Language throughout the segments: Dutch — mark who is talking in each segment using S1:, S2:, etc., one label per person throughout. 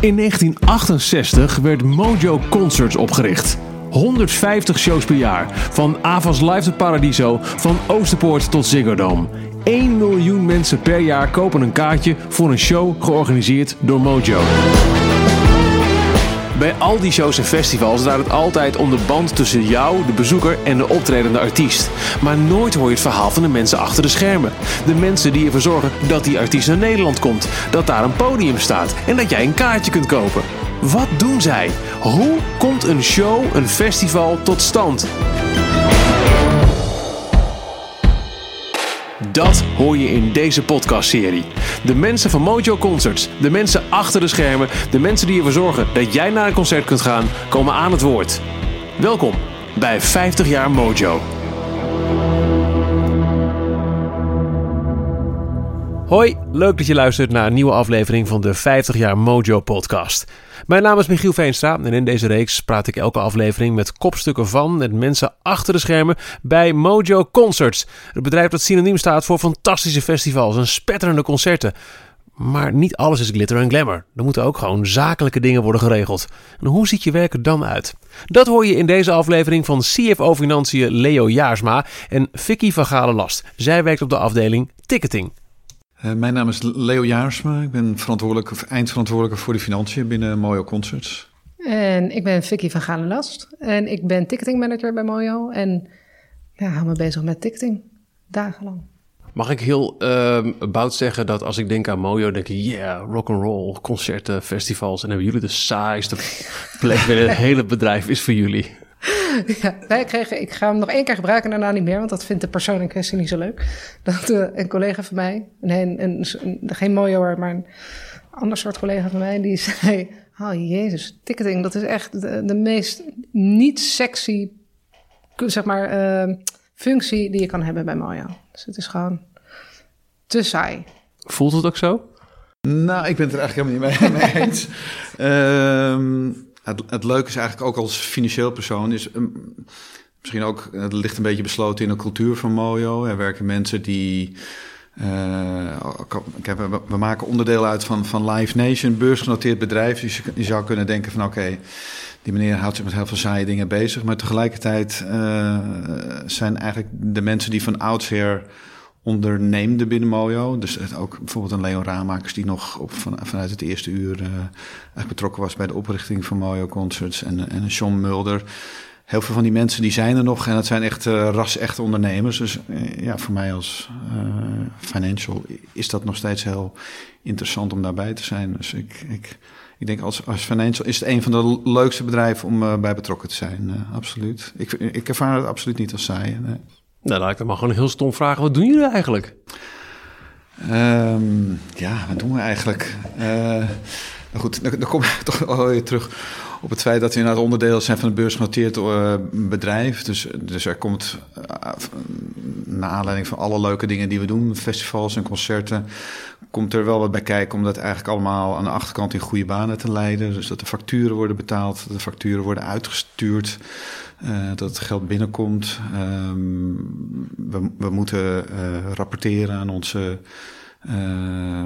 S1: In 1968 werd Mojo Concerts opgericht. 150 shows per jaar. Van Avas Live to Paradiso, van Oosterpoort tot Ziggo Dome. 1 miljoen mensen per jaar kopen een kaartje voor een show georganiseerd door Mojo. Bij al die shows en festivals draait het altijd om de band tussen jou, de bezoeker en de optredende artiest. Maar nooit hoor je het verhaal van de mensen achter de schermen. De mensen die ervoor zorgen dat die artiest naar Nederland komt, dat daar een podium staat en dat jij een kaartje kunt kopen. Wat doen zij? Hoe komt een show, een festival tot stand? Dat hoor je in deze podcastserie. De mensen van Mojo Concerts, de mensen achter de schermen, de mensen die ervoor zorgen dat jij naar een concert kunt gaan, komen aan het woord. Welkom bij 50 jaar Mojo. Hoi, leuk dat je luistert naar een nieuwe aflevering van de 50 jaar Mojo podcast. Mijn naam is Michiel Veenstra en in deze reeks praat ik elke aflevering met kopstukken van met mensen achter de schermen bij Mojo Concerts. Het bedrijf dat synoniem staat voor fantastische festivals en spetterende concerten. Maar niet alles is glitter en glamour. Er moeten ook gewoon zakelijke dingen worden geregeld. En hoe ziet je werk er dan uit? Dat hoor je in deze aflevering van CFO Financiën Leo Jaarsma en Vicky van Galen Last. Zij werkt op de afdeling ticketing.
S2: Uh, mijn naam is Leo Jaarsma. Ik ben verantwoordelijk, of eindverantwoordelijke voor de financiën binnen Mojo Concerts.
S3: En ik ben Vicky van Galenlast. En ik ben ticketingmanager bij Mojo. En ja, hou me bezig met ticketing. Dagenlang.
S1: Mag ik heel uh, bout zeggen dat als ik denk aan Mojo, denk ik, yeah, rock and roll, concerten, festivals. En hebben jullie de saaiste plek binnen het hele bedrijf is voor jullie.
S3: Ja, wij kregen, ik ga hem nog één keer gebruiken en daarna niet meer, want dat vindt de persoon in kwestie niet zo leuk. Dat uh, een collega van mij, nee, een, een, een, geen mooier, maar een ander soort collega van mij, die zei: Oh jezus, ticketing, dat is echt de, de meest niet sexy, zeg maar, uh, functie die je kan hebben bij Mojo. Dus het is gewoon te saai.
S1: Voelt het ook zo?
S2: Nou, ik ben het er eigenlijk helemaal niet mee, mee eens. uh, het, het leuke is eigenlijk ook als financieel persoon is um, misschien ook het ligt een beetje besloten in de cultuur van Mojo. Er werken mensen die uh, we, maken onderdeel uit van, van Live Nation, beursgenoteerd bedrijf. Dus je, zou kunnen denken van oké, die meneer houdt zich met heel veel saaie dingen bezig. Maar tegelijkertijd uh, zijn eigenlijk de mensen die van oudsher onderneemde binnen Mojo. Dus ook bijvoorbeeld een Leon Raamakers die nog op, van, vanuit het eerste uur uh, betrokken was bij de oprichting van Mojo Concerts. En, en Sean Mulder. Heel veel van die mensen die zijn er nog en het zijn echt uh, ras-echte ondernemers. Dus uh, ja, voor mij als financial is dat nog steeds heel interessant om daarbij te zijn. Dus ik, ik, ik denk als, als financial is het een van de leukste bedrijven om bij betrokken te zijn. absoluut. Ik, ik ervaar het absoluut niet als saai. Nee.
S1: Nou, laat ik dan maar gewoon heel stom vragen. Wat doen jullie eigenlijk?
S2: Um, ja, wat doen we eigenlijk? Uh, nou goed, dan, kom ik toch alweer terug op het feit dat we inderdaad onderdeel zijn van een beursgenoteerd uh, bedrijf. Dus, dus er komt, uh, naar aanleiding van alle leuke dingen die we doen, festivals en concerten, komt er wel wat bij kijken om dat eigenlijk allemaal aan de achterkant in goede banen te leiden. Dus dat de facturen worden betaald, dat de facturen worden uitgestuurd. Uh, dat het geld binnenkomt. Um, we, we, moeten rapporteren aan onze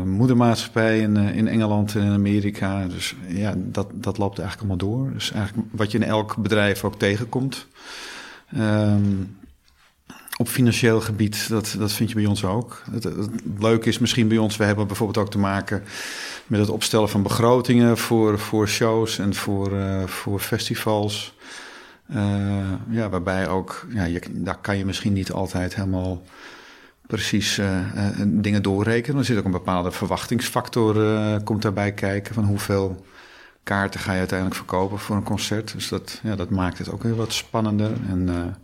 S2: moedermaatschappij in, in Engeland en in Amerika. Dus ja, dat, dat loopt eigenlijk allemaal door. Dus eigenlijk wat je in elk bedrijf ook tegenkomt. Um, op financieel gebied, dat, dat vind je bij ons ook. Het, leuke is misschien bij ons, we hebben bijvoorbeeld ook te maken met het opstellen van begrotingen voor, voor shows en voor, uh, voor festivals. Ja, waarbij ook, ja, daar kan je misschien niet altijd helemaal precies uh, dingen doorrekenen. Er zit ook een bepaalde verwachtingsfactor, komt daarbij kijken van hoeveel kaarten ga je uiteindelijk verkopen voor een concert. Dus dat, ja, dat maakt het ook weer wat spannender. En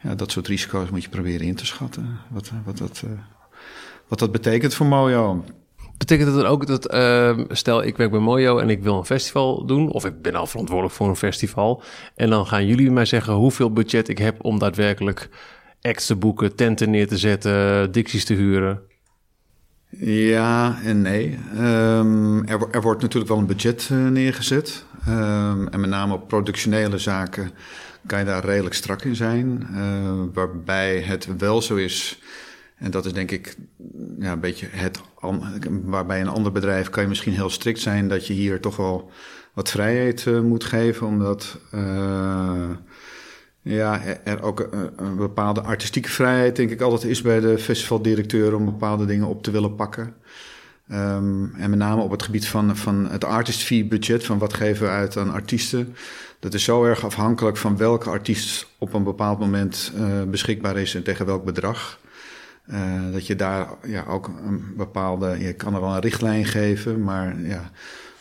S2: ja, dat soort risico's moet je proberen in te schatten. Wat, wat, dat, wat dat betekent voor Mojo.
S1: Betekent het dan ook dat, uh, stel ik werk bij Mojo en ik wil een festival doen, of ik ben al verantwoordelijk voor een festival, en dan gaan jullie mij zeggen hoeveel budget ik heb om daadwerkelijk acts te boeken, tenten neer te zetten, dicties te huren?
S2: Ja en nee. Um, er, er, wordt natuurlijk wel een budget uh, neergezet. Um, en met name op productionele zaken kan je daar redelijk strak in zijn. Uh, waarbij het wel zo is En dat is denk ik ja, een beetje het. Waarbij een ander bedrijf kan je misschien heel strikt zijn dat je hier toch wel wat vrijheid uh, moet geven. Omdat uh, ja, er ook een, bepaalde artistieke vrijheid, denk ik, altijd is bij de festivaldirecteur om bepaalde dingen op te willen pakken. Um, en met name op het gebied van, van het artist fee budget, van wat geven we uit aan artiesten. Dat is zo erg afhankelijk van welke artiest op een bepaald moment uh, beschikbaar is en tegen welk bedrag. Uh, dat je daar ja, ook een bepaalde, je kan er wel een richtlijn geven, maar ja,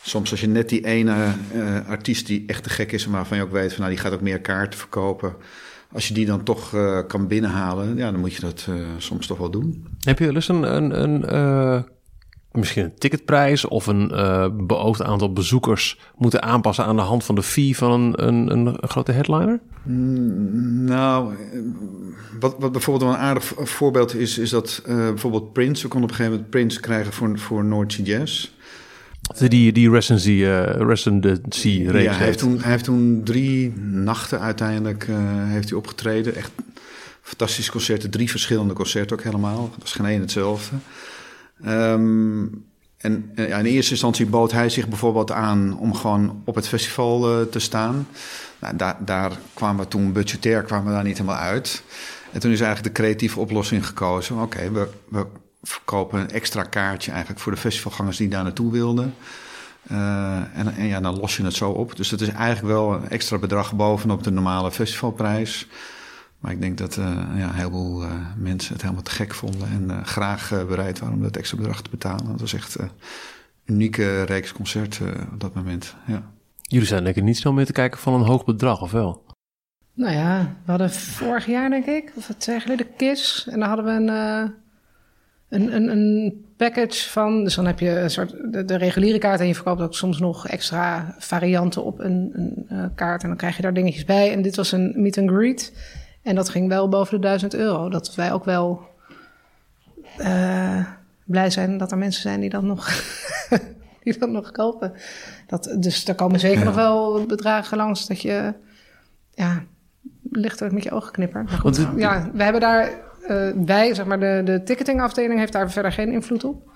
S2: soms als je net die ene uh, artiest die echt te gek is, waarvan je ook weet van nou die gaat ook meer kaarten verkopen. Als je die dan toch uh, kan binnenhalen, ja, dan moet je dat soms toch wel doen.
S1: Heb je dus een, een, een misschien een ticketprijs of een beoogd aantal bezoekers moeten aanpassen aan de hand van de fee van een, een, een grote headliner?
S2: Mm, nou, wat, wat bijvoorbeeld een aardig voorbeeld is, is dat bijvoorbeeld Prince, we konden op een gegeven moment Prince krijgen voor, voor Noord Jazz.
S1: Die, die residency, uh, residency
S2: race. Ja, hij heeft, toen, hij heeft toen drie nachten uiteindelijk uh, heeft hij opgetreden. Echt fantastische concerten, drie verschillende concerten ook helemaal. Dat was geen één hetzelfde. Um, en ja, in eerste instantie bood hij zich bijvoorbeeld aan om gewoon op het festival uh, te staan. Nou, daar, daar kwamen we toen budgetair kwamen we daar niet helemaal uit. En toen is eigenlijk de creatieve oplossing gekozen. Oké, okay, we, we verkopen een extra kaartje eigenlijk voor de festivalgangers die daar naartoe wilden. Uh, en, en, ja, dan los je het zo op. Dus dat is eigenlijk wel een extra bedrag bovenop de normale festivalprijs. Maar ik denk dat uh, ja, een heleboel uh, mensen het helemaal te gek vonden en uh, graag bereid waren om dat extra bedrag te betalen. Dat was echt een unieke reeks concerten op dat moment. Ja.
S1: Jullie zijn denk ik niet snel meer te kijken van een hoog bedrag, of wel?
S3: Nou ja, we hadden vorig jaar, denk ik, of het twee geleden, KISS. En dan hadden we een, een, een, een, package van. Dus dan heb je een soort de, de, reguliere kaart en je verkoopt ook soms nog extra varianten op een, een kaart. En dan krijg je daar dingetjes bij. En dit was een meet and greet. En dat ging wel boven de 1000 euro. Dat wij ook wel uh, blij zijn dat er mensen zijn die dat nog, die dat nog kopen. Dat, dus er komen zeker ja. nog wel bedragen langs dat je ja, met je ogen knippert. Maar goed, ja, we hebben daar, uh, wij, zeg maar, de, de ticketingafdeling heeft daar verder geen invloed op.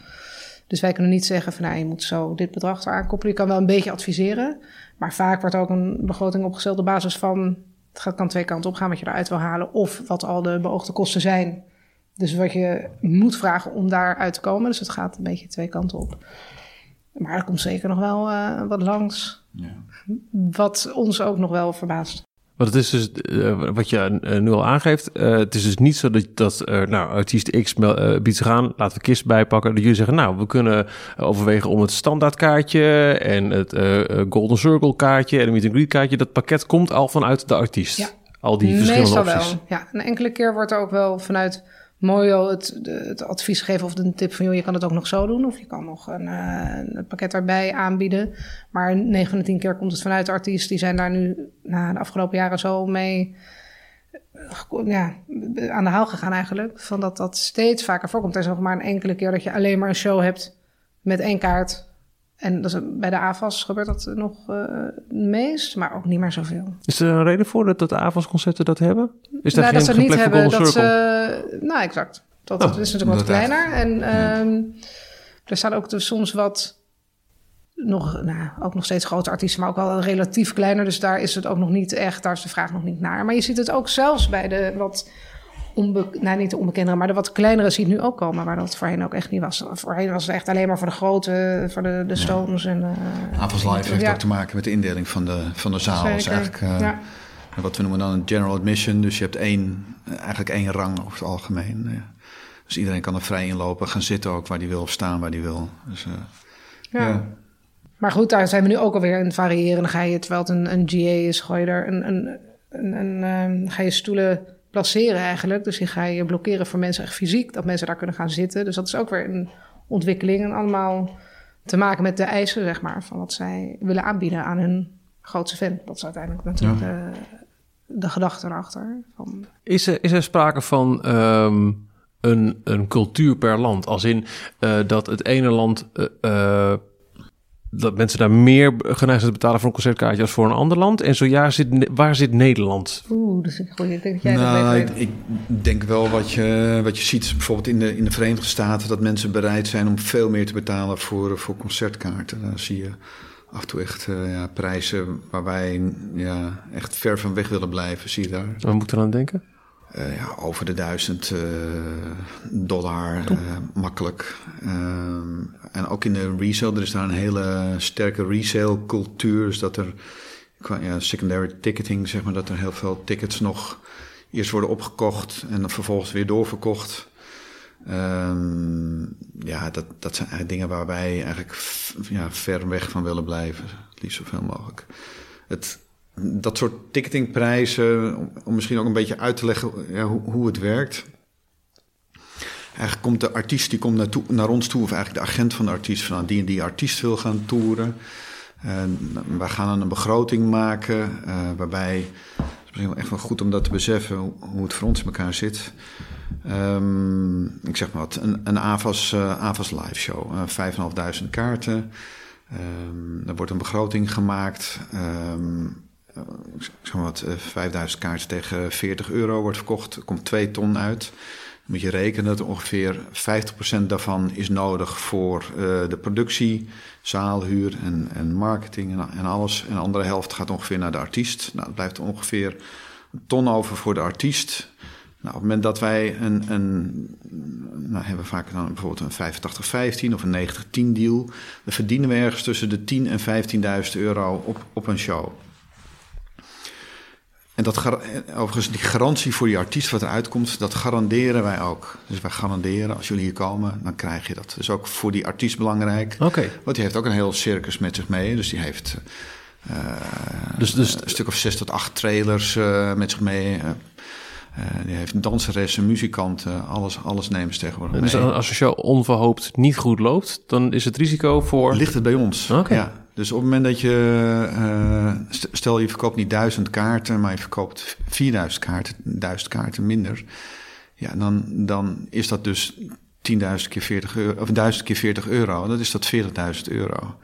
S3: Dus wij kunnen niet zeggen van nou, je moet zo dit bedrag eraan koppelen. Je kan wel een beetje adviseren. Maar vaak wordt ook een begroting opgesteld op basis van het kan twee kanten op gaan wat je eruit wil halen. Of wat al de beoogde kosten zijn. Dus wat je moet vragen om daaruit te komen. Dus het gaat een beetje twee kanten op. Maar er komt zeker nog wel uh, wat langs. Ja. Wat ons ook nog wel verbaast.
S1: Want het is dus, uh, wat je uh, nu al aangeeft, uh, het is dus niet zo dat, dat nou, artiest X biedt zich aan, laten we kist bijpakken. Dat jullie zeggen, nou, we kunnen overwegen om het standaardkaartje en het Golden Circle kaartje en het Meet and Greet kaartje. Dat pakket komt al vanuit de artiest.
S3: Ja.
S1: Al die verschillende
S3: Meestal
S1: opties.
S3: wel, ja. Een enkele keer wordt er ook wel vanuit Mojo het, het advies geven of een tip van... joh, je kan het ook nog zo doen of je kan nog een, een pakket erbij aanbieden. Maar 9 van de 10 keer komt het vanuit de artiest. Die zijn daar nu na de afgelopen jaren zo mee ja, aan de haal gegaan eigenlijk. Van dat dat steeds vaker voorkomt. Er is nog maar een enkele keer dat je alleen maar een show hebt met één kaart... En dat is, bij de AFAS gebeurt dat nog uh, het meest, maar ook niet meer zoveel.
S1: Is er een reden voor dat, dat de AFAS-concerten dat hebben? Is daar
S3: nou,
S1: geen
S3: dat ze het niet hebben. Dat ze, nou, exact. Dat, dat is natuurlijk wat kleiner. En um, er staan ook dus soms wat, nog, nou, ook nog steeds grote artiesten, maar ook wel relatief kleiner. Dus daar is het ook nog niet echt, daar is de vraag nog niet naar. Maar je ziet het ook zelfs bij de wat onbe, nou niet de onbekendere, maar de wat kleinere zie je nu ook komen, waar dat voorheen ook echt niet was. Voorheen was het echt alleen maar voor de grote, voor de, de Stones. Ja. En, uh,
S2: Avals Live heeft ja. ook te maken met de indeling van de, van de zaal. Dus eigenlijk, uh, ja. wat we noemen dan een general admission. Dus je hebt één, eigenlijk één rang over het algemeen. Dus iedereen kan er vrij inlopen, gaan zitten ook waar die wil of staan waar die wil. Dus, uh,
S3: ja. Maar goed, daar zijn we nu ook alweer in het variëren. Dan ga je, terwijl het een, een GA is, gooi je er een, een, een, een um, ga je stoelen placeren eigenlijk. Dus die ga je blokkeren voor mensen echt fysiek, dat mensen daar kunnen gaan zitten. Dus dat is ook weer een ontwikkeling en allemaal te maken met de eisen, zeg maar, van wat zij willen aanbieden aan hun grootste fan. Dat is uiteindelijk natuurlijk ja. de, de gedachte erachter. Van...
S1: Is, er, is er sprake van um, een, een cultuur per land? Als in uh, dat het ene land uh, uh, dat mensen daar meer geneigd zijn te betalen voor een concertkaartje als voor een ander land? En zo ja, zit, waar zit Nederland?
S3: Oeh, dat is een goeie. Ik denk dat jij
S2: nou,
S3: dat
S2: ik, denk wel wat je, wat je ziet bijvoorbeeld in de, in de Verenigde Staten... dat mensen bereid zijn om veel meer te betalen voor, voor concertkaarten. Daar zie je af en toe echt eh, ja, prijzen waar wij ja, echt ver van weg willen blijven, zie je daar.
S1: Wat moet ik eraan denken?
S2: Eh, ja, over de duizend eh, dollar, eh, makkelijk. Ehm, en ook in de resale, er is daar een hele sterke resale cultuur. Dus dat er, qua ja, secondary ticketing, zeg maar, dat er heel veel tickets nog eerst worden opgekocht en dan vervolgens weer doorverkocht. Ehm, ja, dat, dat zijn eigenlijk dingen waar wij eigenlijk ja, ver weg van willen blijven. Het liefst zoveel mogelijk. Het, dat soort ticketingprijzen, om, misschien ook een beetje uit te leggen ja, hoe, het werkt. Eigenlijk komt de artiest die komt naartoe, naar ons toe, of eigenlijk de agent van de artiest, van nou, die en die artiest wil gaan toeren. En wij gaan een begroting maken, eh, waarbij, het is misschien wel echt wel goed om dat te beseffen, hoe, het voor ons in elkaar zit. Ehm, ik zeg maar wat, een, een AVAS, eh, AVAS live show, uh, 5.500 kaarten. Ehm, er wordt een begroting gemaakt. Eh, ik zeg maar wat, eh, 5000 kaarten tegen 40 euro wordt verkocht. Er komt 2 ton uit. Dan moet je rekenen dat ongeveer 50% daarvan is nodig voor eh, de productie, zaalhuur en, en marketing en, en alles. En de andere helft gaat ongeveer naar de artiest. Nou, het blijft ongeveer een ton over voor de artiest. Nou, op het moment dat wij een, een nou hebben we vaak dan bijvoorbeeld een 85-15 of een 90-10 deal, dan verdienen we ergens tussen de 10 en 15.000 euro op, op een show. En dat, overigens, die garantie voor die artiest wat eruit komt, dat garanderen wij ook. Dus wij garanderen, als jullie hier komen, dan krijg je dat. Is ook voor die artiest belangrijk.
S1: Oké.
S2: Want die heeft ook een heel circus met zich mee. Dus die heeft eh,
S1: Dus, dus
S2: een stuk of zes tot acht trailers eh, met zich mee. Eh, die heeft muzikanten, alles, alles nemen ze tegenwoordig mee.
S1: dus als een show onverhoopt niet goed loopt, dan is het risico voor...
S2: Ligt het bij ons.
S1: Oké.
S2: Ja. Dus op het moment dat je, eh, st- stel je verkoopt niet duizend kaarten, maar je verkoopt 4000 kaarten, duizend kaarten minder. Ja, dan, dan is dat dus 10.000 keer 40 euro, of 1000 keer 40 euro. Dat is dat 40.000 euro.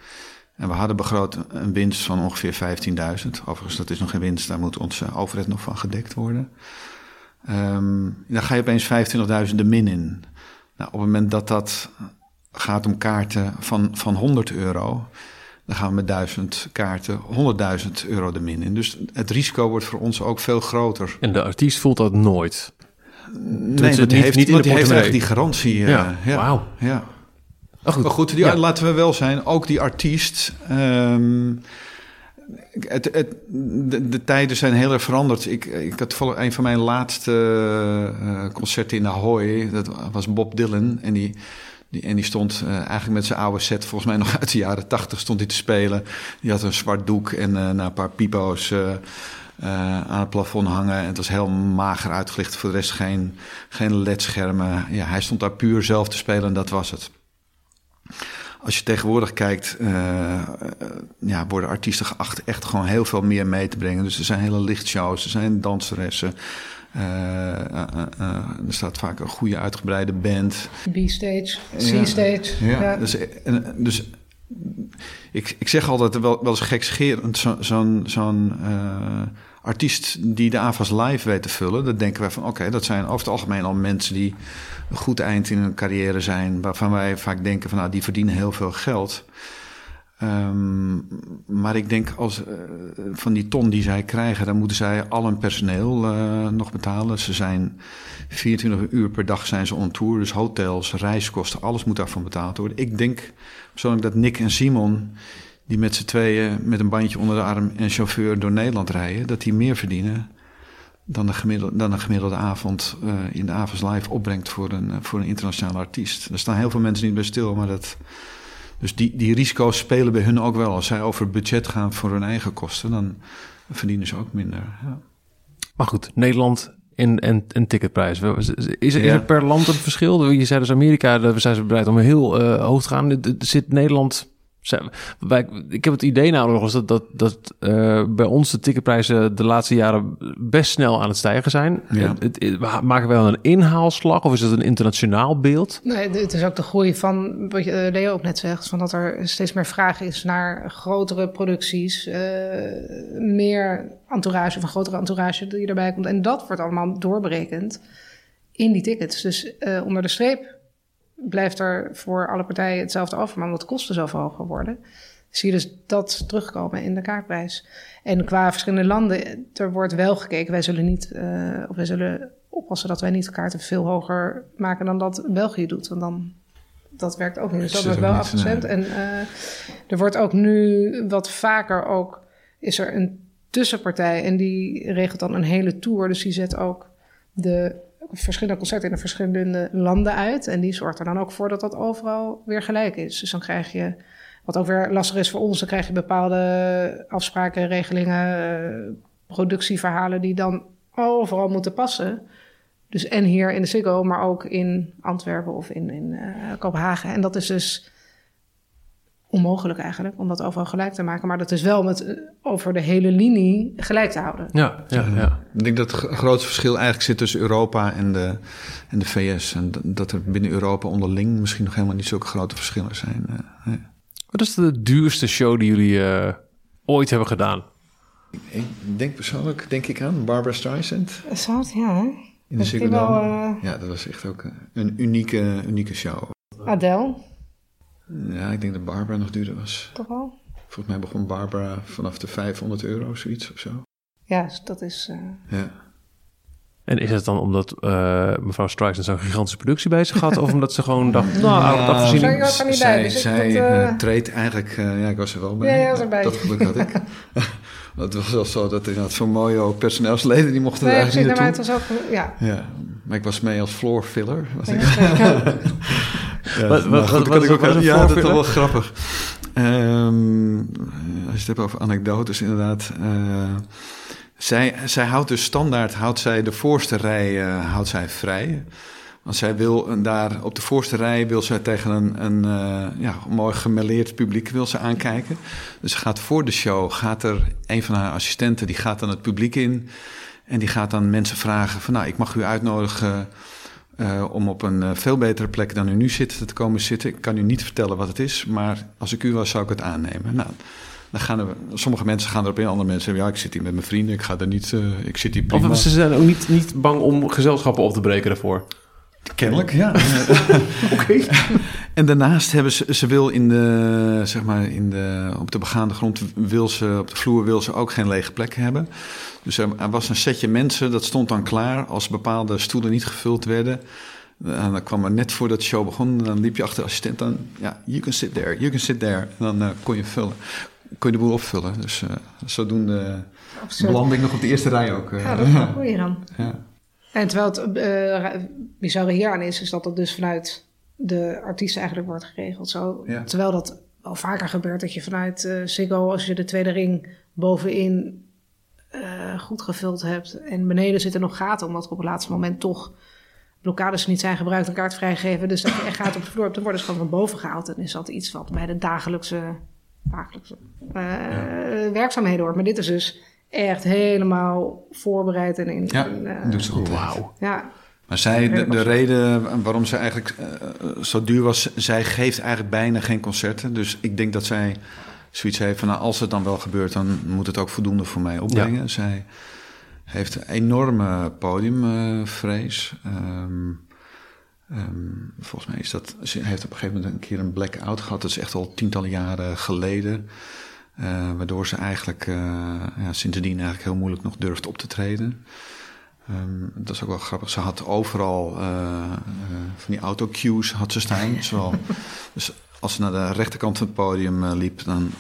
S2: En we hadden begroot een winst van ongeveer 15.000. Overigens, dat is nog geen winst, daar moet onze overheid nog van gedekt worden. Ehm, dan ga je opeens 25.000 de min in. Nou, op het moment dat dat gaat om kaarten van, van 100 euro, dan gaan we met 1000 kaarten 100.000 euro de min in. Dus het risico wordt voor ons ook veel groter.
S1: En de artiest voelt dat nooit.
S2: Nee, die heeft,
S1: niet in de
S2: die heeft eigenlijk die garantie. eh,
S1: Ja,
S2: ja,
S1: wauw.
S2: ja.
S1: Oh, goed.
S2: Maar goed, die,
S1: Ja.
S2: laten we wel zijn, ook die artiest. ehm, het, het, de, de tijden zijn heel erg veranderd. Ik, ik had een van mijn laatste eh, concerten in Ahoy. Dat was Bob Dylan. En die, die, en die stond eh, eigenlijk met zijn oude set, volgens mij nog uit de jaren tachtig, stond hij te spelen. Die had een zwart doek en nou, een paar pipo's eh, aan het plafond hangen. En het was heel mager uitgelicht. Voor de rest geen, geen ledschermen. Ja, hij stond daar puur zelf te spelen en dat was het. Als je tegenwoordig kijkt, uh, ja, worden artiesten geacht echt gewoon heel veel meer mee te brengen. Dus er zijn hele lichtshows, er zijn danseressen. Uh, uh, er staat vaak een goede uitgebreide band.
S3: B-stage, C-stage.
S2: Ja, ja. Dus, dus ik, ik zeg altijd wel, wel eens gekscherend, zo'n zo zo'n artiest die de AVAS live weet te vullen. Dan denken wij van oké, dat zijn over het algemeen al mensen die een goed eind in hun carrière zijn. Waarvan wij vaak denken van nou, die verdienen heel veel geld. Um, maar ik denk als uh, van die ton die zij krijgen, dan moeten zij al hun personeel uh, nog betalen. Ze zijn 24 uur per dag zijn ze on tour, dus hotels, reiskosten, alles moet daarvan betaald worden. Ik denk persoonlijk dat Nick en Simon, die met z'n tweeën met een bandje onder de arm en chauffeur door Nederland rijden, dat die meer verdienen dan een gemiddelde, dan een gemiddelde avond uh, in de avonds live opbrengt voor een, voor een internationale artiest. Er staan heel veel mensen niet bij stil, maar dat. Dus die, die risico's spelen bij hun ook wel. Als zij over budget gaan voor hun eigen kosten, dan verdienen ze ook minder. Ja.
S1: Maar goed, Nederland en, en, en ticketprijs. Is, is, er, is er per land een verschil? Je zei dus Amerika, daar zijn ze bereid om heel uh, hoog te gaan. Zit Nederland ik heb het idee namelijk nog dat, dat, dat uh, bij ons de ticketprijzen de laatste jaren best snel aan het stijgen zijn.
S2: Ja.
S1: Het, maken wij dan een inhaalslag of is het een internationaal beeld?
S3: Nee, het is ook de groei van wat Leo ook net zegt, van dat er steeds meer vraag is naar grotere producties, uh, meer entourage of een grotere entourage die erbij komt. En dat wordt allemaal doorberekend in die tickets. Dus uh, onder de streep blijft er voor alle partijen hetzelfde over, maar omdat de kosten zo hoger worden, zie je dus dat terugkomen in de kaartprijs. En qua verschillende landen, er wordt wel gekeken. Wij zullen niet, uh, of wij zullen oppassen dat wij niet de kaarten veel hoger maken dan dat België doet. Want dan, dat werkt ook niet. Dus dat wordt wel afgestemd. En uh, er wordt ook nu wat vaker ook, is er een tussenpartij en die regelt dan een hele tour. Dus die zet ook de verschillende concerten in de verschillende landen uit. En die zorgt er dan ook voor dat dat overal weer gelijk is. Dus dan krijg je, wat ook weer lastig is voor ons, dan krijg je bepaalde afspraken, regelingen, uh, productieverhalen die dan overal moeten passen. Dus en hier in de Ziggo, maar ook in Antwerpen of in, in uh, Kopenhagen. En dat is dus onmogelijk eigenlijk om dat overal gelijk te maken. Maar dat is wel met, eh, over de hele linie gelijk te houden.
S1: Ja, ja, ja.
S2: Ik denk dat het grootste verschil eigenlijk zit tussen Europa en de, en de VS. En dat er binnen Europa onderling misschien nog helemaal niet zulke grote verschillen zijn. Uh,
S1: Wat is de duurste show die jullie uh, ooit hebben gedaan?
S2: Ik denk persoonlijk, denk ik aan Barbara Streisand.
S3: Ja hè?
S2: In de Ziggo Dome. Ja, dat was echt ook een unieke, unieke show.
S3: Adele.
S2: Ja, ik denk dat Barbara nog duurder was.
S3: Toch wel?
S2: Volgens mij begon Barbara vanaf de 500 euro, zoiets of zo.
S3: Ja, dat is... Uh...
S2: Ja.
S1: En is het dan omdat uh, mevrouw Strikes zo'n gigantische productie bij zich had? of omdat ze gewoon dacht, nou. Ja,
S3: zij, zij,
S2: dus zij dat, uh... treedt eigenlijk... ja, ik was er wel bij.
S3: Ja, was erbij.
S2: Dat geluk had ik. het was wel zo dat er had zo'n mooie personeelsleden... die mochten
S3: nee,
S2: er eigenlijk niet
S3: naartoe. Het was ook, ja.
S2: ja. Maar ik was mee als floor filler. Was ik.
S1: Ja, wat, wat,
S2: goed,
S1: wat,
S2: ik ook,
S1: wat
S2: ja, dat is wel grappig. Um, als je het hebt over anekdotes, inderdaad. Uh, zij, zij houdt dus standaard, houdt zij de voorste rij uh, houdt zij vrij. Want zij wil daar op de voorste rij wil zij tegen een, een uh, ja, mooi gemêleerd publiek wil ze aankijken. Dus ze gaat voor de show, gaat er een van haar assistenten, die gaat dan het publiek in. En die gaat dan mensen vragen van nou, ik mag u uitnodigen uh, om op een uh, veel betere plek dan u nu zit te komen zitten. Ik kan u niet vertellen wat het is, maar als ik u was, zou ik het aannemen. Nou, dan gaan er, sommige mensen gaan erop in, andere mensen zeggen, ja, ik zit hier met mijn vrienden, ik ga er niet, uh, ik zit hier prima.
S1: Of ze zijn ook niet, niet bang om gezelschappen op te breken daarvoor?
S2: Kennelijk, ja.
S1: Oké.
S2: En daarnaast hebben ze, ze wil in de, zeg maar, in de, op de begaande grond, wil ze, op de vloer wil ze ook geen lege plek hebben. Dus er, er was een setje mensen, dat stond dan klaar als bepaalde stoelen niet gevuld werden. En dan kwam er net voordat de show begon, dan liep je achter de assistent aan. Ja, you can sit there, you can sit there. En dan uh, kon je vullen. Kon je de boel opvullen. Dus uh, zodoende belandde ik nog op de eerste rij ook. Uh,
S3: ja, dat wel goed dan.
S2: Ja.
S3: En terwijl het uh, bizarre hier aan is, is dat het dus vanuit de artiest eigenlijk wordt geregeld. Zo,
S2: ja.
S3: Terwijl dat al vaker gebeurt dat je vanuit uh, Ziggo, als je de tweede ring bovenin uh, goed gevuld hebt en beneden zitten nog gaten, omdat er op het laatste moment toch blokkades niet zijn gebruikt, een kaart vrijgeven. Dus dat je echt gaat op de vloer, dan worden ze gewoon van boven gehaald. En is dat iets wat bij de dagelijkse, dagelijkse ja. werkzaamheden hoort. Maar dit is dus echt helemaal voorbereid en in.
S2: Ja,
S3: in,
S2: uh, doet ze goed.
S1: Wauw.
S3: Ja.
S2: Maar zij, de, de, reden waarom ze eigenlijk uh, zo duur was, zij geeft eigenlijk bijna geen concerten. Dus ik denk dat zij zoiets heeft van, nou, als het dan wel gebeurt, dan moet het ook voldoende voor mij opbrengen. Ja. Zij heeft een enorme podiumvrees. Um, um, volgens mij is dat, ze heeft op een gegeven moment een keer een blackout gehad. Dat is echt al tientallen jaren geleden. Uh, waardoor ze eigenlijk uh, ja, sindsdien eigenlijk heel moeilijk nog durft op te treden. Um, dat is ook wel grappig. Ze had overal uh, van die autocues had ze staan. Zowel, dus als ze naar de rechterkant van het podium liep, dan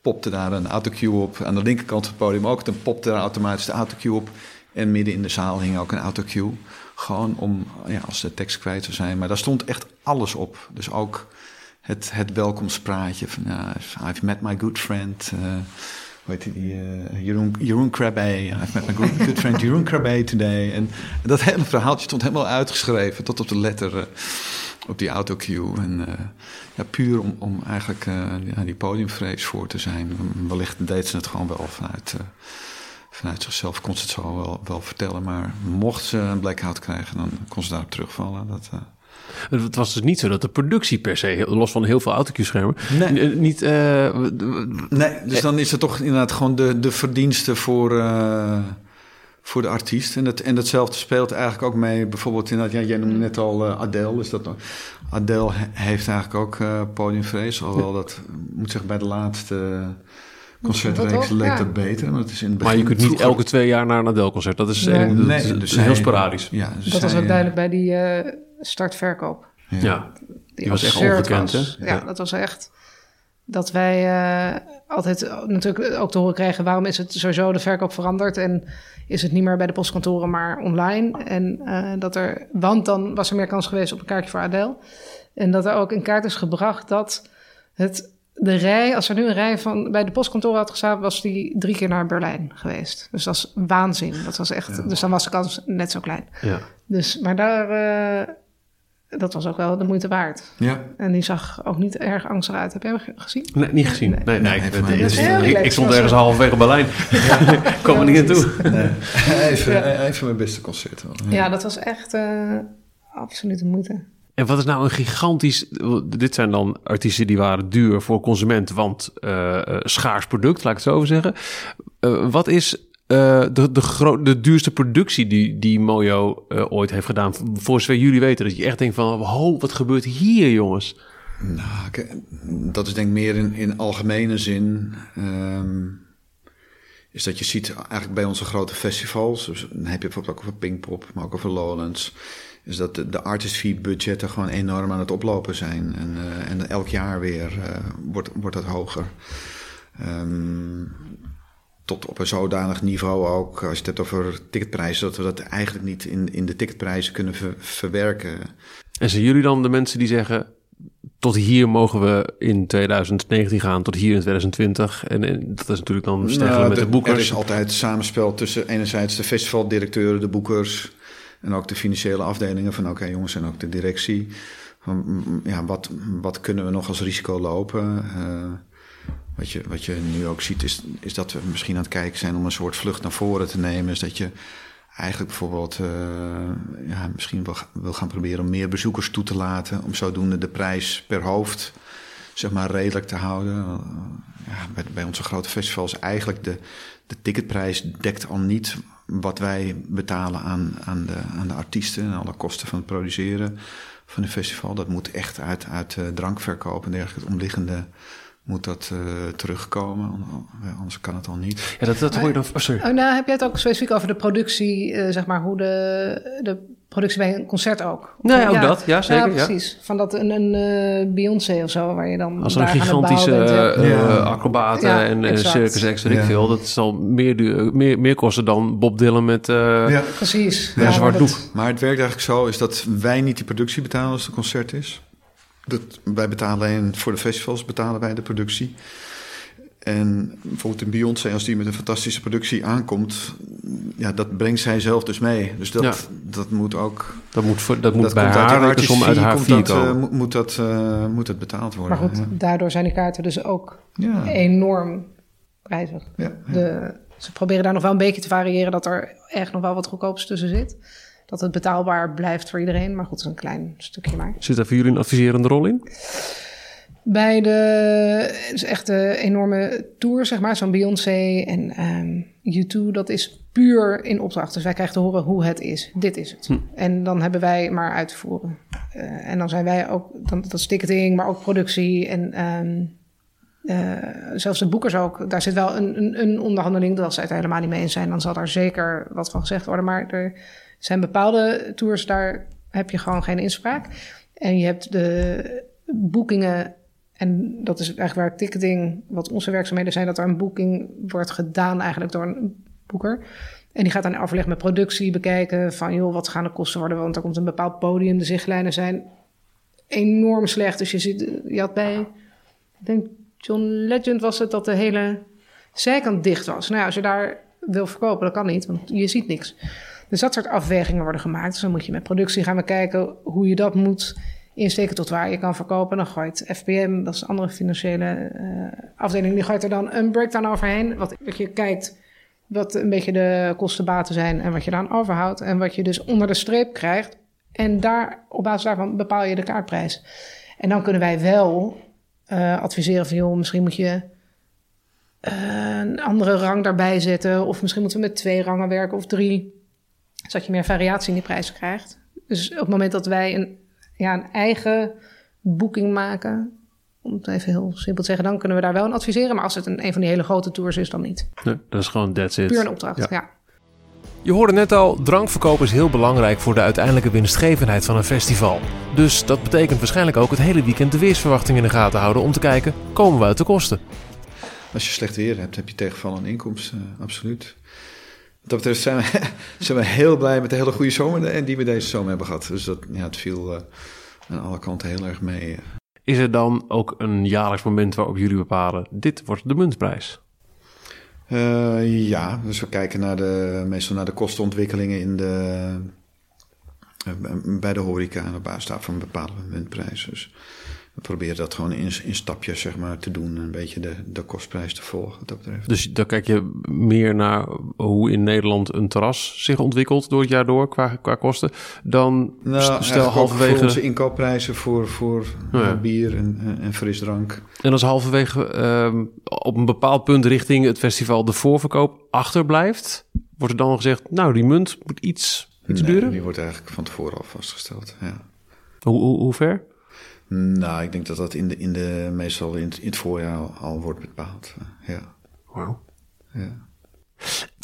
S2: popte daar een autocue op. Aan de linkerkant van het podium ook. Dan popte daar automatisch de autocue op. En midden in de zaal hing ook een autocue. Gewoon om, ja, als de tekst kwijt zou zijn. Maar daar stond echt alles op. Dus ook het, het welkomstpraatje van uh, I've met my good friend. Uh, hoe die? Uh, Jeroen, Jeroen. I've met my good, friend Jeroen Krabbe today. En, en, dat hele verhaaltje stond helemaal uitgeschreven tot op de letter. Op die autocue. En uh, ja, puur om, om eigenlijk uh, ja, die podiumvrees voor te zijn. Wellicht deed ze het gewoon wel vanuit, uh, vanuit zichzelf, kon ze het zo wel, wel vertellen. Maar mocht ze een blackout krijgen, dan kon ze daarop terugvallen. Dat,
S1: het was dus niet zo dat de productie per se, los van heel veel autocue-schermen,
S2: nee.
S1: niet...
S2: nee, dus dan is het toch inderdaad gewoon de, de verdiensten voor voor de artiest. En, dat, en datzelfde speelt eigenlijk ook mee. Bijvoorbeeld, inderdaad, ja, jij noemde net al uh, Adele. Is dat, Adele heeft eigenlijk ook uh, podiumvrees. Alhoewel dat, moet zeggen, bij de laatste concertreeks leek ja. dat beter. Maar, het is in het
S1: maar je kunt niet vroeger... elke twee jaar naar een Adele-concert. Dat is, nee. dat nee, is, dus heel sporadisch.
S2: Ja,
S3: dus dat was ook duidelijk bij die uh, startverkoop.
S1: Ja, ja. Die, die was echt ongekend,
S3: was. hè? Ja, dat was echt dat wij uh, altijd natuurlijk ook te horen kregen... waarom is het sowieso de verkoop veranderd... en is het niet meer bij de postkantoren, maar online. En uh, dat er, want dan was er meer kans geweest op een kaartje voor Adele. En dat er ook een kaart is gebracht dat het, de rij, als er nu een rij van bij de postkantoren had gestaan, was die drie keer naar Berlijn geweest. Dus dat is waanzin. Dat was echt, ja. dus dan was de kans net zo klein.
S1: Ja.
S3: Dus, maar daar, uh, dat was ook wel de moeite waard.
S2: Ja.
S3: En die zag ook niet erg angstig uit. Heb jij hem gezien?
S1: Nee, niet gezien. Nee, nee. nee,
S2: nee,
S1: nee, nee ik, ik, stond ergens halverwege Berlijn. ik kwam er niet naartoe.
S2: Nee. Even, ja. even mijn beste concert.
S3: Ja. ja, dat was echt uh, absoluut de moeite.
S1: En wat is nou een gigantisch... Dit zijn dan artiesten die waren duur voor consument, want uh, schaars product, laat ik het zo zeggen. Uh, wat is uh, de, de, de duurste productie die, die Mojo uh, ooit heeft gedaan. Voor zover jullie weten. Dat je echt denkt van, ho, wat gebeurt hier jongens?
S2: Nou, dat is denk ik meer in, in algemene zin. Um, is dat je ziet eigenlijk bij onze grote festivals. Dus dan heb je bijvoorbeeld ook over Pinkpop, maar ook over Lowlands. Is dat de, de artist budgetten gewoon enorm aan het oplopen zijn. En, uh, en elk jaar weer wordt, wordt dat hoger. Um, tot op een zodanig niveau ook, als je het hebt over ticketprijzen, dat we dat eigenlijk niet in, in de ticketprijzen kunnen ver, verwerken.
S1: En zijn jullie dan de mensen die zeggen, tot hier mogen we in 2019 gaan, tot hier in 2020. En, en dat is natuurlijk dan stijgen nou, met de, de, boekers.
S2: Er is altijd samenspel tussen enerzijds de festivaldirecteuren, de boekers en ook de financiële afdelingen van oké okay, jongens en ook de directie. Van, ja, wat, wat kunnen we nog als risico lopen? Uh, wat je, wat je nu ook ziet, is, is dat we misschien aan het kijken zijn om een soort vlucht naar voren te nemen. Is dat je eigenlijk bijvoorbeeld uh, ja, misschien wil, wil gaan proberen om meer bezoekers toe te laten. Om zodoende de prijs per hoofd zeg maar redelijk te houden. Uh, ja, bij, bij, onze grote festivals eigenlijk de, de ticketprijs dekt al niet wat wij betalen aan, aan, de, aan de artiesten en alle kosten van het produceren van een festival. Dat moet echt uit, uit uh, drankverkoop en dergelijke, het omliggende moet dat uh, terugkomen. Anders kan het al niet.
S1: Ja, dat, dat hoor je dan. Oh, sorry.
S3: Oh, nou, heb je het ook specifiek over de productie, uh, zeg maar, hoe de, de productie bij een concert ook?
S1: Nee, ook ja. dat, ja, zeker.
S3: Ja, precies. Van dat een, een uh, Beyoncé of zo, waar je dan.
S1: Als een gigantische uh, acrobaten ja, en exact. circus extra ja. veel. Dat zal meer, duur, meer, meer kosten dan Bob Dylan met ja.
S3: precies.
S1: Ja, zwart doek.
S2: Maar het werkt eigenlijk zo, is dat wij niet die productie betalen als het concert is. Dat, wij betalen alleen voor de festivals betalen wij de productie. En bijvoorbeeld een Beyoncé, als die met een fantastische productie aankomt, ja, dat brengt zij zelf dus mee. Dus dat,
S1: ja.
S2: dat moet ook.
S1: Dat moet, voor, dat moet dat bij haar, de som uit haar
S2: dat, uh, moet, dat, uh, moet het betaald worden.
S3: Maar goed, ja. daardoor zijn die kaarten dus ook ja. enorm prijzig. De, ze proberen daar nog wel een beetje te variëren dat er echt nog wel wat goedkoops tussen zit dat het betaalbaar blijft voor iedereen. Maar goed, het is een klein stukje maar.
S1: Zit daar voor jullie een adviserende rol in?
S3: Bij de dus echt de enorme tour, zeg maar, zo'n Beyoncé en um, U2, dat is puur in opdracht. Dus wij krijgen te horen hoe het is. Dit is het. Hm. En dan hebben wij maar uit te voeren. Uh, en dan zijn wij ook, dan, dat is ticketing, maar ook productie en um, uh, zelfs de boekers ook. Daar zit wel een, een, een onderhandeling. Dat als ze het helemaal niet mee eens zijn, dan zal daar zeker wat van gezegd worden. Maar er zijn bepaalde tours, daar heb je gewoon geen inspraak. En je hebt de boekingen, en dat is eigenlijk waar ticketing, wat onze werkzaamheden zijn, dat er een boeking wordt gedaan eigenlijk door een boeker. En die gaat dan overleg met productie bekijken van, joh, wat gaan de kosten worden? Want er komt een bepaald podium, de zichtlijnen zijn enorm slecht. Dus je ziet, je had bij, ik denk John Legend was het, dat de hele zijkant dicht was. Nou ja, als je daar wil verkopen, dat kan niet, want je ziet niks. Dus dat soort afwegingen worden gemaakt. Dus dan moet je met productie gaan we kijken hoe je dat moet insteken tot waar je kan verkopen. Dan gooit FPM, dat is een andere financiële eh, afdeling, die gooit er dan een breakdown overheen. Wat, je kijkt wat een beetje de kostenbaten zijn en wat je dan overhoudt. En wat je dus onder de streep krijgt. En daar, op basis daarvan bepaal je de kaartprijs. En dan kunnen wij wel uh, adviseren van... joh, misschien moet je uh, een andere rang daarbij zetten... of misschien moeten we met twee rangen werken of drie... zodat je meer variatie in die prijzen krijgt. Dus op het moment dat wij een, ja, een eigen boeking maken om het even heel simpel te zeggen, dan kunnen we daar wel een adviseren. Maar als het een, een van die hele grote tours is, dan niet.
S1: Nee, dat is gewoon that's it.
S3: Puur een opdracht, ja.
S1: Je hoorde net al, drankverkoop is heel belangrijk voor de uiteindelijke winstgevendheid van een festival. Dus dat betekent waarschijnlijk ook het hele weekend de weersverwachting in de gaten houden om te kijken, komen we uit de kosten?
S2: Als je slecht weer hebt, heb je tegenvallende inkomsten, uh, absoluut. Wat dat betreft zijn we, zijn we heel blij met de hele goede zomer die we deze zomer hebben gehad. Dus dat, ja, het viel uh, aan alle kanten heel erg mee.
S1: Is er dan ook een jaarlijks moment waarop jullie bepalen: dit wordt de muntprijs?
S2: Uh, ja, dus we kijken naar de, meestal naar de kostenontwikkelingen in de, bij de horeca en op basis daarvan bepalen we muntprijs. Dus we proberen dat gewoon in, in stapjes zeg maar, te doen. Een beetje de, de kostprijs te volgen wat dat betreft.
S1: Dus dan kijk je meer naar hoe in Nederland een terras zich ontwikkelt door het jaar door qua, qua kosten. Dan
S2: nou, stel halverwege... Voor onze inkoopprijzen voor, voor ja. bier en, en frisdrank.
S1: En als halverwege um, op een bepaald punt richting het festival de voorverkoop achterblijft... wordt er dan gezegd, nou die munt moet iets, iets
S2: nee,
S1: duurder?
S2: die wordt eigenlijk van tevoren al vastgesteld, ja.
S1: Hoe, hoe, hoe ver?
S2: Nou, ik denk dat dat in de, in de, meestal in het, in het voorjaar al, al wordt bepaald. Ja.
S1: Wauw.
S2: Ja.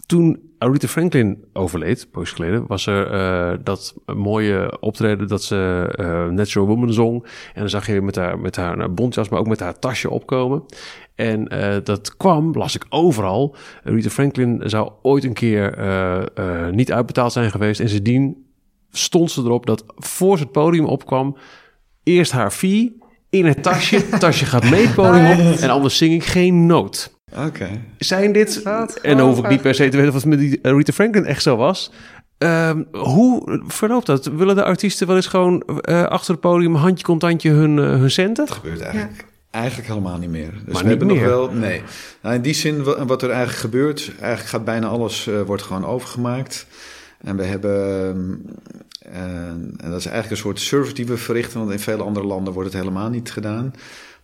S1: Toen Aretha Franklin overleed, poos geleden, was er uh, dat mooie optreden dat ze uh, Natural Woman zong. En dan zag je met haar, met haar bontjas, maar ook met haar tasje opkomen. En uh, dat kwam, las ik overal. Aretha Franklin zou ooit een keer niet uitbetaald zijn geweest. En sindsdien stond ze erop dat voor ze het podium opkwam eerst haar fee in het tasje. Het tasje gaat mee het podium op en anders zing ik geen noot.
S2: Oké. Okay.
S1: Zijn dit, en dan hoef ik niet per se te weten of het met die Rita Franklin echt zo was. Um, hoe verloopt dat? Willen de artiesten wel eens gewoon uh, achter het podium handje contantje hun, uh, hun centen?
S2: Dat gebeurt eigenlijk. Ja. Eigenlijk helemaal niet meer. Dus
S1: maar
S2: we hebben
S1: meer.
S2: nog wel. Nee. Nou, in die zin, wat er eigenlijk gebeurt, eigenlijk gaat bijna alles uh, wordt gewoon overgemaakt. En we hebben en, en, dat is eigenlijk een soort service die we verrichten, want in vele andere landen wordt het helemaal niet gedaan.